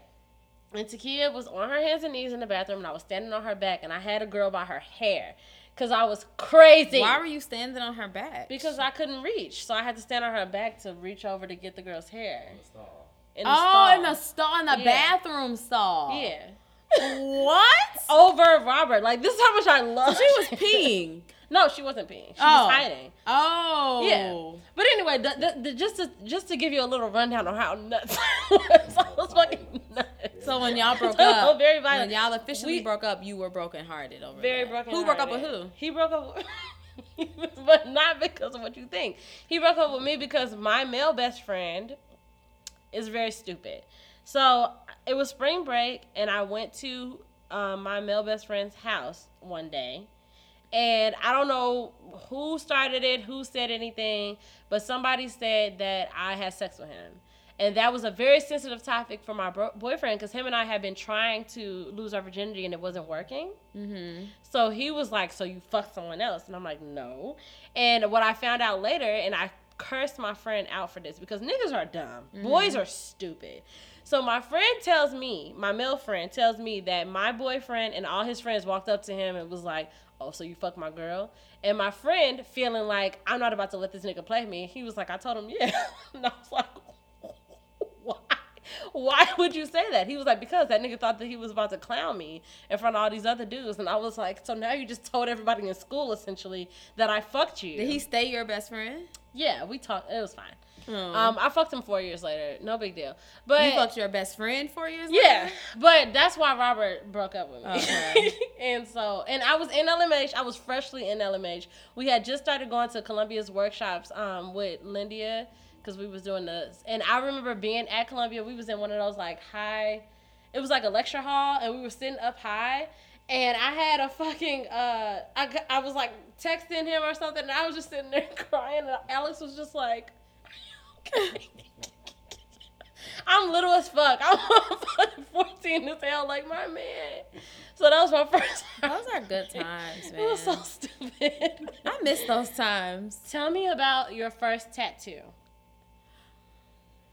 And Takia was on her hands and knees in the bathroom, and I was standing on her back, and I had a girl by her hair, cause I was crazy. Why were you standing on her back? Because I couldn't reach, so I had to stand on her back to reach over to get the girl's hair. In the oh, stall. Oh, in the stall, in the Yeah. bathroom stall. yeah. What? Over Robert, like this is how much I love. She was peeing. No, she wasn't peeing. She Oh. was hiding. Oh. Yeah. But anyway, the, the, the, just to just to give you a little rundown on how nuts I was, I was fucking nuts. So when y'all broke So up, very violent. when y'all officially We- broke up, you were brokenhearted over very that. broken. Who broke up with who? He broke up, with, but not because of what you think. He broke up with me because my male best friend is very stupid. So it was spring break, and I went to um, my male best friend's house one day, and I don't know who started it, who said anything, but somebody said that I had sex with him. And that was a very sensitive topic for my bro- boyfriend because him and I had been trying to lose our virginity and it wasn't working. Mm-hmm. So he was like, So you fucked someone else? And I'm like, No. And what I found out later, and I cursed my friend out for this because niggas are dumb, boys are stupid. So my friend tells me, my male friend tells me that my boyfriend and all his friends walked up to him and was like, Oh, so you fucked my girl? And my friend, feeling like I'm not about to let this nigga play me, he was like, I told him, yeah. And I was like, why? Would you say that? He was like, because that nigga thought that he was about to clown me in front of all these other dudes. And I was like, so now you just told everybody in school essentially that I fucked you. Did he stay your best friend? Yeah, we talked. It was fine. Um, Um, I fucked him four years later. No big deal. But you fucked your best friend four years yeah, later? but that's why Robert broke up with me. Okay. and so, and I was in LMH. I was freshly in LMH. We had just started going to Columbia's workshops um, with Lindia because we was doing the. And I remember being at Columbia. We was in one of those like high. It was like a lecture hall, and we were sitting up high. And I had a fucking. Uh, I I was like texting him or something, and I was just sitting there crying. And Alex was just like, "Are you okay?" I'm little as fuck. I'm fucking 14 as hell, like my man. So that was my first. Those are good times, It was so stupid. I miss those times. Tell me about your first tattoo.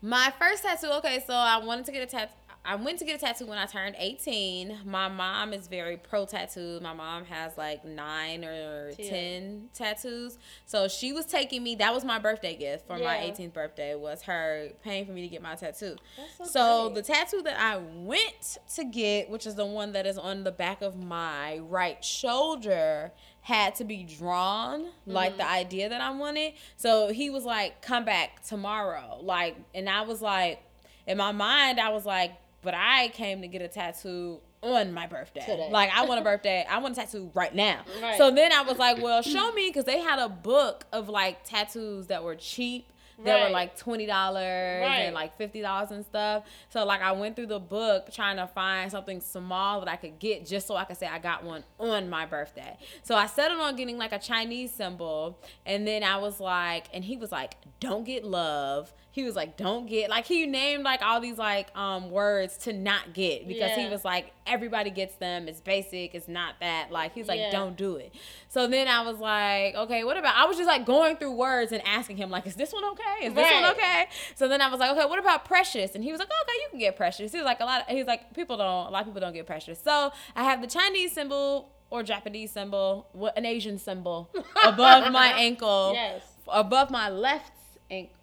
My first tattoo. Okay, so I wanted to get a tattoo. I went to get a tattoo when I turned 18. My mom is very pro tattoo. My mom has like nine or Ten. 10 tattoos. So she was taking me, that was my birthday gift for my 18th birthday, was her paying for me to get my tattoo. So So the tattoo that I went to get, which is the one that is on the back of my right shoulder, had to be drawn like the idea that I wanted. So he was like, "Come back tomorrow." Like, and I was like, in my mind, I was like, "But I came to get a tattoo." On my birthday, Today. like I want a birthday, I want a tattoo right now. Right. So then I was like, "Well, show me," because they had a book of like tattoos that were cheap, that were like twenty dollars Right. and like fifty dollars and stuff. So like I went through the book trying to find something small that I could get just so I could say I got one on my birthday. So I settled on getting like a Chinese symbol, and then I was like, and he was like, "Don't get love." He was like, "Don't get," like he named like all these like um words to not get because he was like, everybody gets them. It's basic. It's not that. Like he's like, Yeah. "Don't do it." So then I was like, okay, what about? I was just like going through words and asking him like, is this one okay? Is this one okay? So then I was like, okay, what about precious? And he was like, okay, you can get precious. He was like, a lot. Of, he was like, people don't. A lot of people don't get precious. So I have the Chinese symbol or Japanese symbol, what an Asian symbol above my ankle, Yes. above my left ankle.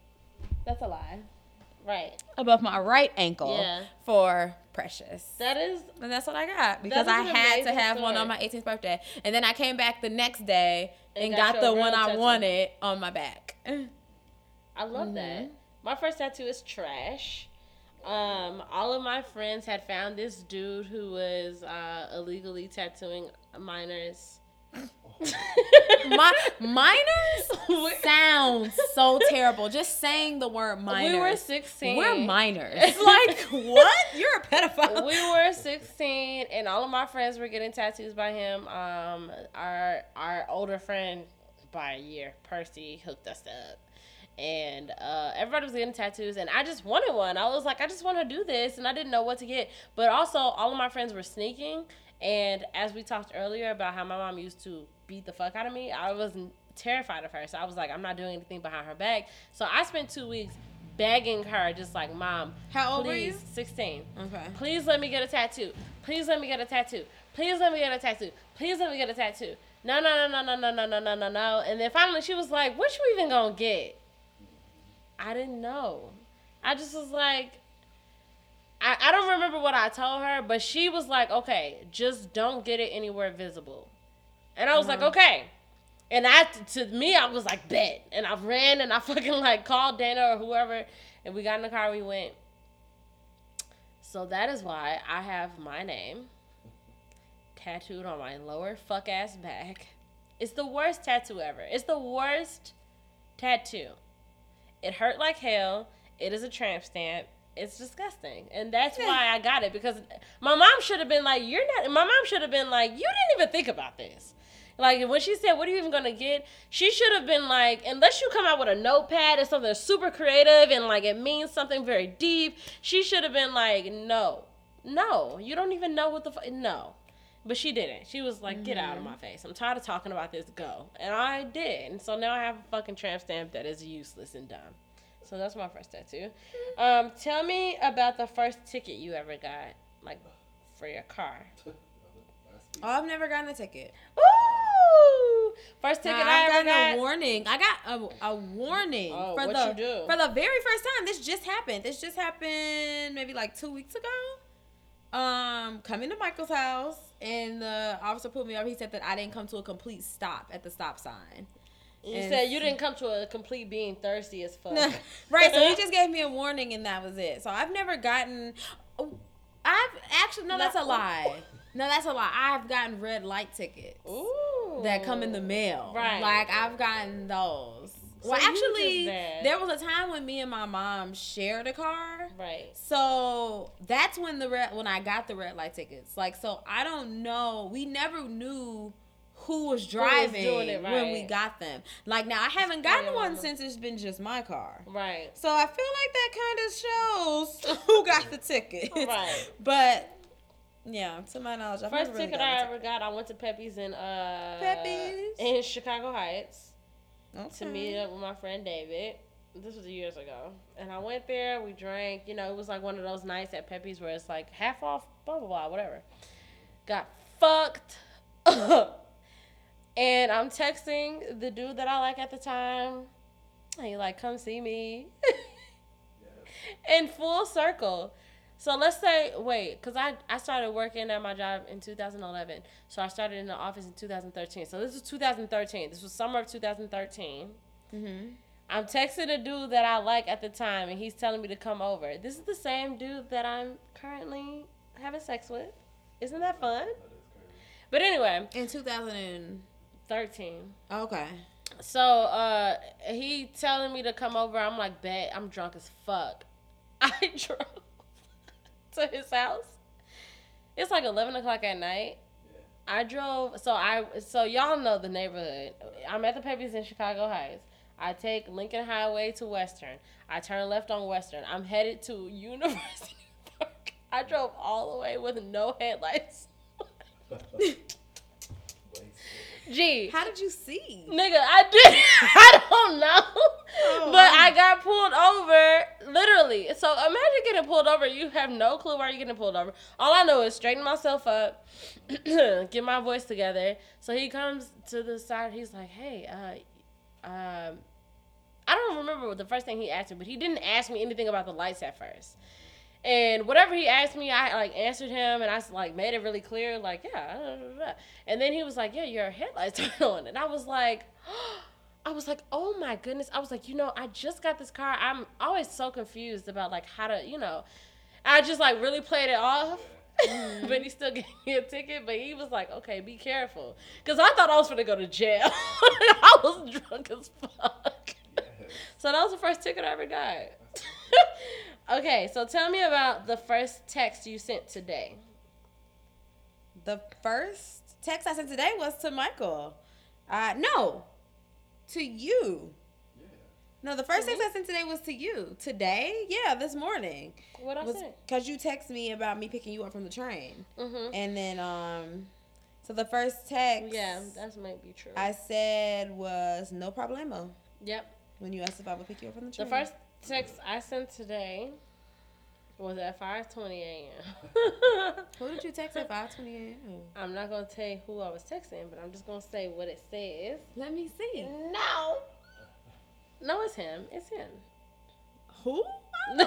That's a lie. Right. Above my right ankle Yeah. for precious. That is. And that's what I got because I had to have one on my 18th birthday. And then I came back the next day and, And got, got the one real I wanted on my back. I love that. Mm-hmm. My first tattoo is trash. Um, all of my friends had found this dude who was uh, illegally tattooing minors. My, minors sounds so terrible. Just saying the word minor. We were 16. We're minors. It's like what? You're a pedophile. we were 16 and all of my friends were getting tattoos by him um our our older friend by a year percy hooked us up and uh, everybody was getting tattoos and i just wanted one i was like i just want to do this and i didn't know what to get but also all of my friends were sneaking and as we talked earlier about how my mom used to beat the fuck out of me i was terrified of her so i was like i'm not doing anything behind her back so i spent two weeks begging her just like mom How old were please you? 16 Okay. Please let me get a tattoo. Please let me get a tattoo. Please let me get a tattoo. Please let me get a tattoo. No, no, no, no, no, no, no, no, no, no. And then finally she was like, What you even gonna get? I didn't know. I just was like, I, I don't remember what I told her, but she was like, Okay, just don't get it anywhere visible. And I was like, uh-huh. Okay. And I, to me, I was like, bet. And I ran and I fucking like called Dana or whoever, and we got in the car. We went. So that is why I have my name tattooed on my lower fuck ass back. It's the worst tattoo ever. It's the worst tattoo. It hurt like hell. It is a tramp stamp. It's disgusting. And that's why I got it because my mom should have been like, You're not, my mom should have been like, You didn't even think about this. Like when she said, "What are you even gonna get?" She should have been like, "Unless you come out with a notepad and something super creative and like it means something very deep." She should have been like, "No, no, you don't even know what the fu- no." But she didn't. She was like, "Get out of my mm-hmm. face! I'm tired of talking about this. Go." And I did. And so now I have a fucking tramp stamp that is useless and dumb. So that's my first tattoo. Um, tell me about the first ticket you ever got, like for your car. Oh, I've never gotten a ticket. Ooh! First ticket Nah, I I've ever got. a warning. I got a, a warning Oh, for what the you do? for the very first time. This just happened. This just happened maybe like two weeks ago. Um, coming to Michael's house and the officer pulled me over. He said that I didn't come to a complete stop at the stop sign. You And- said you didn't come to a complete being thirsty as fuck. right. So he just gave me a warning, and that was it. So I've never gotten. I've actually no, that's a lie. No, that's a lie. I've gotten red light tickets Ooh. that come in the mail. Right. Like I've gotten those. So well, actually, there was a time when me and my mom shared a car. Right. So that's when the red when I got the red light tickets. Like so I don't know. We never knew who was driving doing it, when we got them. Like now I haven't gotten your one since it's been just my car. Right. So I feel like that kind of shows who got the ticket. Right. But yeah, to my knowledge, I've First really ticket I ever got, I went to Pepe's in uh Pepe's? in Chicago Heights ticket. to meet up with my friend David. This was years ago, and I went there. We drank. You know, it was like one of those nights at Pepe's where it's like half off, blah blah blah, whatever. Got fucked up. And I'm texting the dude that I like at the time. And he like, come see me. in full circle. So let's say, wait, because I, I started working at my job in 2011. So I started in the office in 2013. So this is 2013. This was summer of 2013. Mm-hmm. I'm texting a dude that I like at the time, and he's telling me to come over. This is the same dude that I'm currently having sex with. Isn't that fun? But anyway, In 2013. 13. Okay. So uh he telling me to come over. I'm like, bet I'm drunk as fuck. I drove to his house. It's like eleven o'clock at night. I drove so I so y'all know the neighborhood. I'm at the Pepe's in Chicago Heights. I take Lincoln Highway to Western. I turn left on Western. I'm headed to University Park. I drove all the way with no headlights. Gee, How did you see? Nigga, I did. I don't know. Oh, but I got pulled over, literally. So imagine getting pulled over. You have no clue why you're getting pulled over. All I know is straighten myself up, get my voice together. So he comes to the side. He's like, hey, uh, um, I don't remember what the first thing he asked me, but he didn't ask me anything about the lights at first. And whatever he asked me, I like answered him, and I like made it really clear, like yeah. da, da, da. And then he was like, "Yeah, your headlights are on," and I was like, I was like, oh my goodness. I was like, you know, I just got this car. I'm always so confused about like how to, you know, I just like really played it off. but he still gave me a ticket. But he was like, okay, be careful. Because I thought I was going to go to jail. I was drunk as fuck. So that was the first ticket I ever got. Okay, so tell me about the first text you sent today. The first text I sent today was to Michael. Uh, no, to you. Yeah. No, the first text I sent today was to you. Today? Yeah, this morning. What I was sent? because you text me about me picking you up from the train, Mm-hmm. and then um, so the first text Yeah, that might be true. I said was no problemo yep. when you asked if I would pick you up from the train. The train. first text I sent today was at 5:20 a.m. Who did you text at five twenty a.m.? I'm not gonna tell you who I was texting, but I'm just gonna say what it says. Let me see. No. No, it's him. It's him. Who?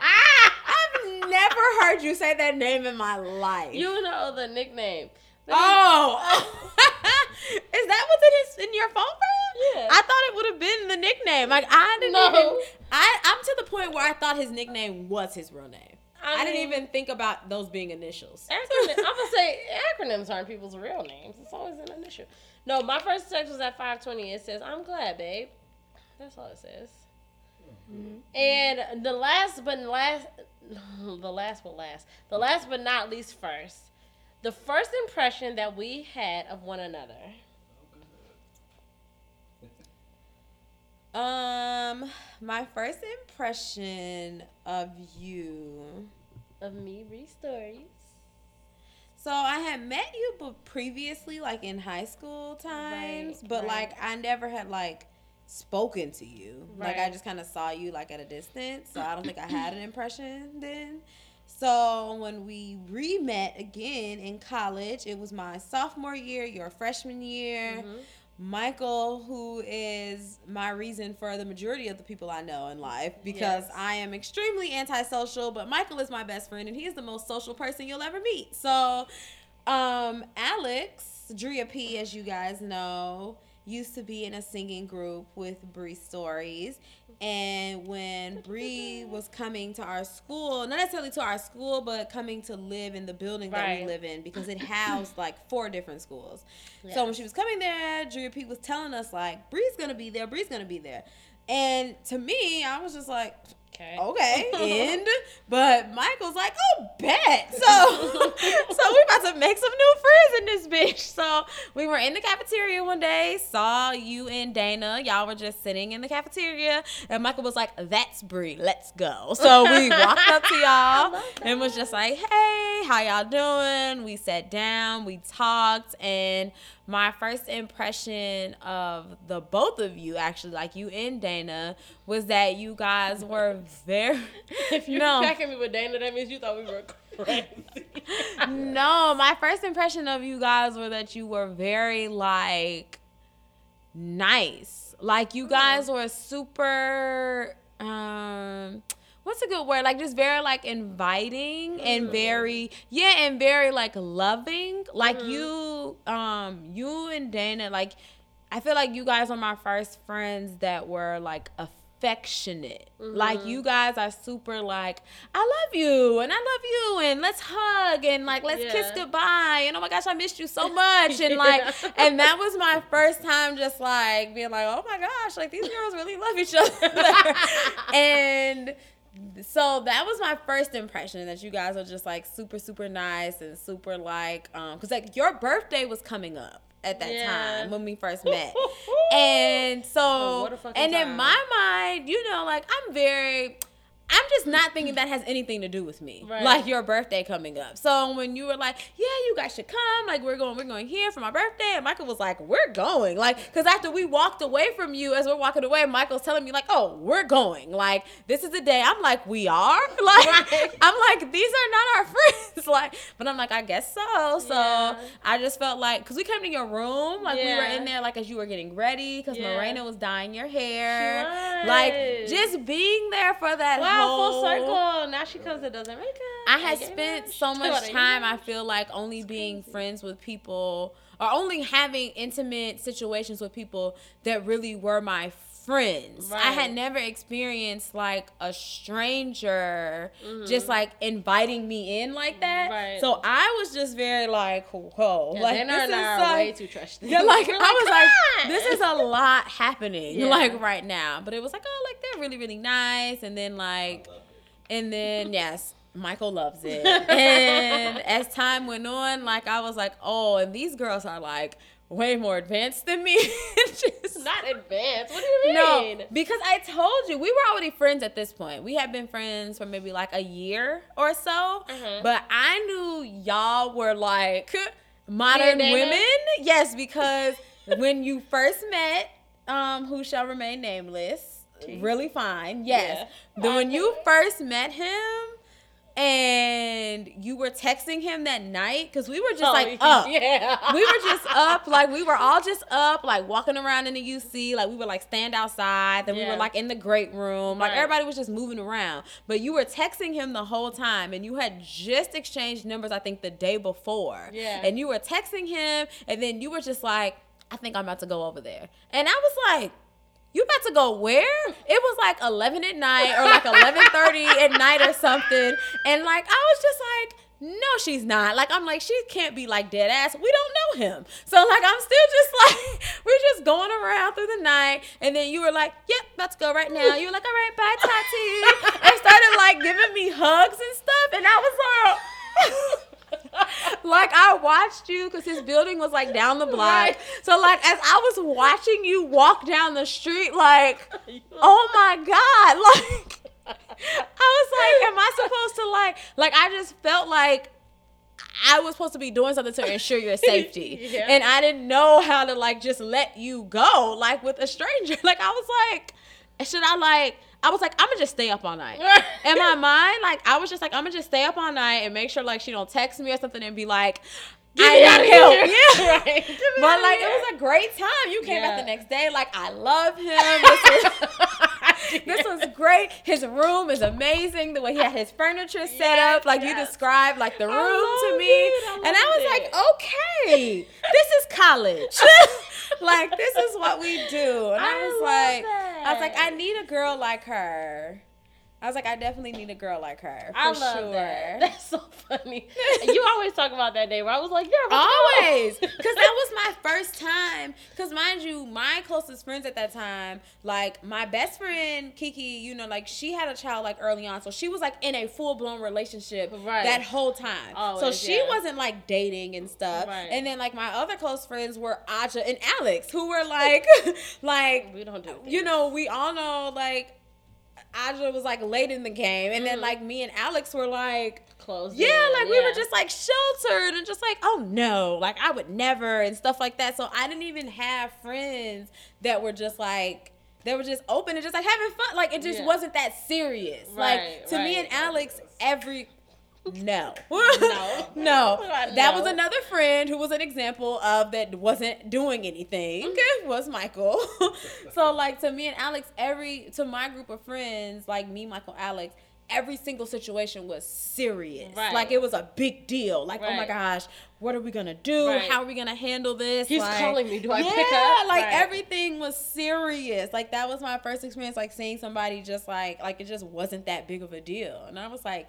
I've never heard you say that name in my life. you know the nickname. Oh, is that what's in his in your phone for? Yeah. I thought it would have been the nickname. Like I didn't No. even. I I'm to the point where I thought his nickname was his real name. I, I didn't even think about those being initials. Acronym, I'm gonna say acronyms aren't people's real names. It's always an initial. No, my first text was at 5:20. It says, "I'm glad, babe." That's all it says. Mm-hmm. And the last but last, the last but last, the last but not least, first, the first impression that we had of one another. Um, my first impression of you. Of me, read stories. So I had met you but previously, like in high school times, Right, but right. like I never had like spoken to you. Like I just kind of saw you like at a distance, so I don't think I had an impression then. So when we re met again in college, it was my sophomore year, your freshman year. Mhm. Michael, who is my reason for the majority of the people I know in life, because Yes. I am extremely antisocial, but Michael is my best friend and he is the most social person you'll ever meet. So, um, Alex, Drea P, as you guys know, used to be in a singing group with Bree Stories. And when Bree was coming to our school, not necessarily to our school, but coming to live in the building that we live in because it housed like four different schools. So when she was coming there, Drea P was telling us like Bree's gonna be there, Bree's gonna be there. And to me, I was just like, Okay. okay, and but Michael's like, oh, bet. So, so we about to make some new friends in this bitch. So we were in the cafeteria one day, saw you and Dana. Y'all were just sitting in the cafeteria, and Michael was like, "That's Bree, let's go." So we walked up to y'all and was just like, "Hey, how y'all doing?" We sat down, we talked, and my first impression of the both of you, actually, like you and Dana, was that you guys were very. If you're no, packing me with Dana, that means you thought we were crazy. no, my first impression of you guys were that you were very like nice. Like you hmm. guys were super um what's a good word? Like just very like inviting and hmm. very yeah, and very like loving. Like hmm. you um you and Dana like I feel like you guys are my first friends that were like affectionate. Like you guys are super like I love you and I love you and let's hug and like let's kiss goodbye and oh my gosh I missed you so much and like Yeah. and that was my first time just like being like oh my gosh like these girls really love each other and so that was my first impression that you guys are just like super super nice and super like um because like your birthday was coming up at that Yeah. time when we first met and so Oh, what a fucking and in my mind you know like i'm very i'm just not thinking that has anything to do with me. Right. like your birthday coming up. So when you were like yeah you guys should come. Like we're going we're going here for my birthday. And michael was like we're going. Like because after we walked away from you as we're walking away michael's telling me like oh we're going. Like this is the day. I'm like we are? Like Right. i'm like these are not our friends. Like but i'm like i guess so. So Yeah. i just felt like because we came to your room like we were in there like as you were getting ready because Yeah. Morena was dyeing your hair. Like just being there for that Why wow, full circle. Now she comes and does makeup. I had spent so much time. I feel like only being friends with people or only having intimate situations with people that really were my friends. I had never experienced like a stranger just like inviting me in like that. Mm-hmm. Right. So I was just very like, whoa, Yeah, like Dana this and is I are like- way too trusting. yeah, like We're I was like, on." this is a lot happening, Yeah. like right now. But it was like, oh, like they're really, really nice, and then like, and then yes, Michael loves it. And as time went on, like I was like, oh, and these girls are like way more advanced than me. Just- not advanced. What do you mean? no, because I told you we were already friends at this point. We had been friends for maybe like a year or so, Mhm. but I knew y'all were like modern women. Yes, because when you first met, um, who shall remain nameless, T. really fine. Yes, Yeah. then when you first met him. And you were texting him that night because we were just Oh, like up Yeah. we were just up, like we were all just up, like walking around in the UC, like we were like stand outside, then we were like in the great room, like Right. everybody was just moving around. But you were texting him the whole time, and you had just exchanged numbers, I think, the day before. Yeah. And you were texting him, and then you were just like, "I think I'm about to go over there," and I was like. You about to go where? It was like 11 at night or like 11:30 at night or something. And like I was just like, no, she's not. Like I'm like, she can't be like dead ass. We don't know him. So like I'm still just like we're just going around through the night. And then you were like, Yep, let's go right now. You were like, All right, bye, Tati. and started like giving me hugs and stuff. And I was like like I watched you because his building was like down the block. Right. So like as I was watching you walk down the street, like, oh my god, like I was like, am I supposed to like like I just felt like I was supposed to be doing something to ensure your safety. Yeah. And I didn't know how to like just let you go like with a stranger. Like I was like, should I like I was like, I'm gonna just stay up all night. In my mind, like I was just like, I'm gonna just stay up all night and make sure like she don't text me or something and be like, Get I need help. here. Yeah. Right. But like here. it was a great time. You came back the next day, like I love him. This was, this was great. His room is amazing. The way he had his furniture set Yes, up, like you described, like the room to me. I and I was it. like, okay, this is college. like this is what we do. And I, I was like, I was like. I need a girl like her. I was like, I definitely need a girl like her. For I love sure. that. That's so funny. you always talk about that day where I was like, yeah. Always, because that was my first time. Because mind you, my closest friends at that time, like my best friend Kiki, you know, like she had a child like early on, so she was like in a full blown relationship Right. that whole time. so she yeah. wasn't like dating and stuff. Right. And then like my other close friends were Aja and Alex, who were like, like We don't do you know, we all know like. Aja was like late in the game, and then Mhm. like me and Alex were like, Close. yeah, in, like we were just like sheltered and just like, oh no, like I would never and stuff like that. So I didn't even have friends that were just like they were just open and just like having fun. Like it just Yeah. wasn't that serious. Right, like to me and right. Alex, every no. No. no. That was another friend who was an example of that wasn't doing anything. Mm-hmm. Was Michael. so like to me and Alex, every to my group of friends, like me, Michael, Alex, every single situation was serious. Right. Like it was a big deal. Like, oh my gosh, what are we gonna do? Right. How are we gonna handle this? He's Like- calling me. Do I yeah, pick up? like Right. everything was serious. Like that was my first experience, like seeing somebody just like like it just wasn't that big of a deal. And I was like,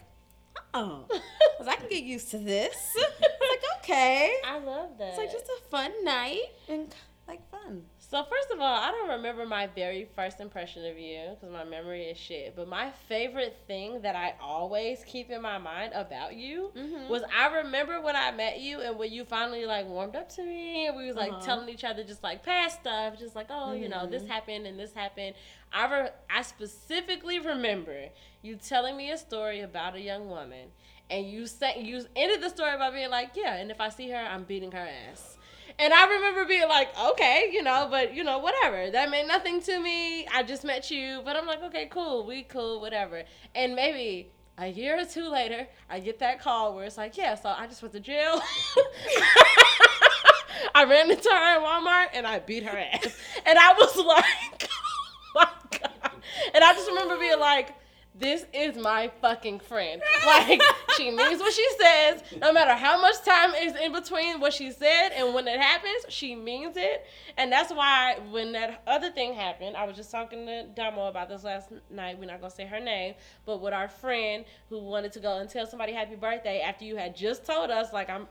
oh, I, I can get used to this. I was like, okay. I love that. It's like just a fun night and like fun. So first of all, I don't remember my very first impression of you because my memory is shit. But my favorite thing that I always keep in my mind about you Mhm. was I remember when I met you and when you finally like warmed up to me and we was like Uh-huh. telling each other just like past stuff, just like oh you know this Mhm. happened and this happened. I re- I specifically remember you telling me a story about a young woman and you said you ended the story by being like yeah and if I see her I'm beating her ass. And I remember being like, okay, you know, but you know, whatever. That meant nothing to me. I just met you, but I'm like, okay, cool, we cool, whatever. And maybe a year or two later, I get that call where it's like, yeah, so I just went to jail. I ran into her at Walmart and I beat her ass. And I was like. And I just remember being like, this is my fucking friend. Like she means what she says, no matter how much time is in between what she said and when it happens, she means it. And that's why when that other thing happened, I was just talking to Damo about this last night. We're not gonna say her name, but with our friend who wanted to go and tell somebody happy birthday after you had just told us, like I'm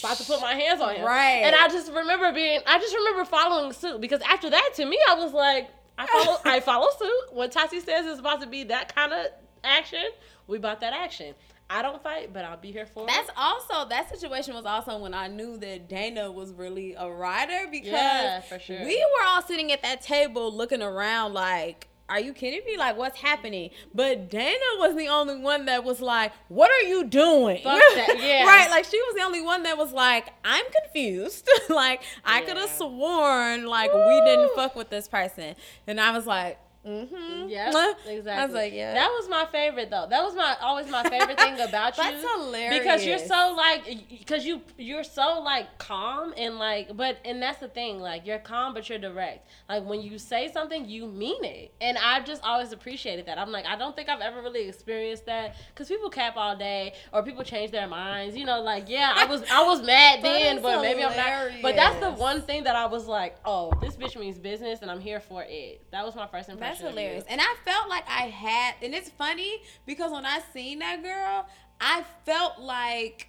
about to put my hands on him. Right. And I just remember being I just remember following suit because after that to me I was like I follow I follow suit. When Tati says it's about to be that kind of action, we bought that action. I don't fight, but I'll be here for That's it. That's also that situation was also when I knew that Dana was really a rider because Yeah, sure. we were all sitting at that table looking around like, are you kidding me? Like, what's happening? But Dana was the only one that was like, what are you doing? Fuck that, yeah. right. Like, she was the only one that was like, I'm confused. like, I could have sworn like we didn't fuck with this person. And I was like, mm-hmm. Yeah, exactly. I was like, yeah. That was my favorite though. That was my always my favorite thing about you. That's hilarious. Because you're so like, because you you're so like calm and like, but and that's the thing. Like you're calm, but you're direct. Like when you say something, you mean it. And I've just always appreciated that. I'm like, I don't think I've ever really experienced that because people cap all day or people change their minds. You know, like yeah, I was I was mad then, but maybe I'm not. But that's the one thing that I was like, oh, this bitch means business, and I'm here for it. That was my first impression. That's hilarious. And I felt like I had, and it's funny because when I seen that girl, I felt like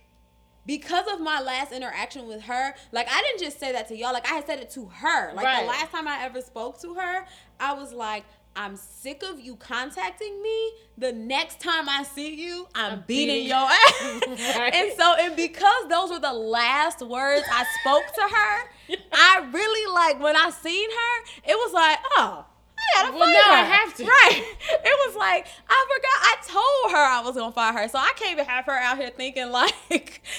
because of my last interaction with her, like I didn't just say that to y'all, like I had said it to her. Like Right. the last time I ever spoke to her, I was like, I'm sick of you contacting me. The next time I see you, I'm, I'm beating, beating- your ass. Right. And so, and because those were the last words I spoke to her, I really like when I seen her, it was like, oh, Well, fight now I have to. Right. It was like I forgot. I told her I was gonna fight her, so I can't even have her out here thinking like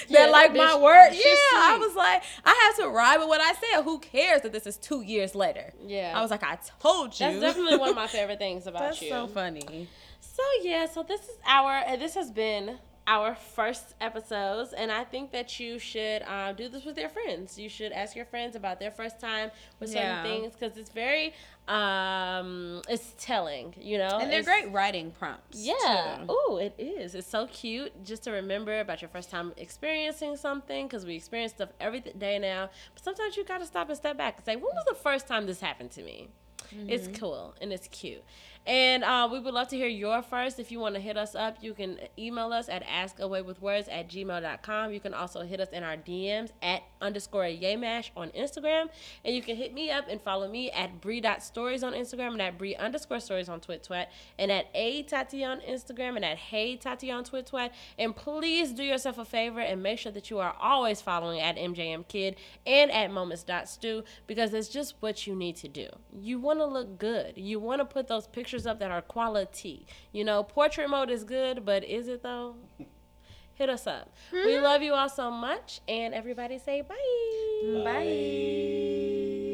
Yeah, that. Like that my bitch- word. Yeah. I was like, I have to ride with what I said. Who cares that this is two years later? Yeah. I was like, I told you. That's definitely one of my favorite things about That's you. so funny. So yeah, so this is our uh, this has been our first episodes, and I think that you should uh, do this with your friends. You should ask your friends about their first time with certain Yeah. things because it's very um it's telling, you know. And they're It's- great writing prompts. Yeah. Oh, it is. It's so cute just to remember about your first time experiencing something because we experience stuff every day now. But sometimes you got to stop and step back and say, when was the first time this happened to me? It's cool and it's cute. And uh, we would love to hear your first. If you want to hit us up, you can email us at askawaywithwords at gmail.com. You can also hit us in our DMs at underscore yaymash on Instagram. And you can hit me up and follow me at Bree.stories on Instagram and at Bree underscore stories on Twit Twat and at A Tati on Instagram and at Hey Tati on Twit Twat. And please do yourself a favor and make sure that you are always following at MJM Kid and at moments.stu because it's just what you need to do. You want to look good. You want to put those pictures up that are quality. You know, portrait mode is good, but is it though? Hit us up. We hmm? love you all so much, and everybody say bye. Bye.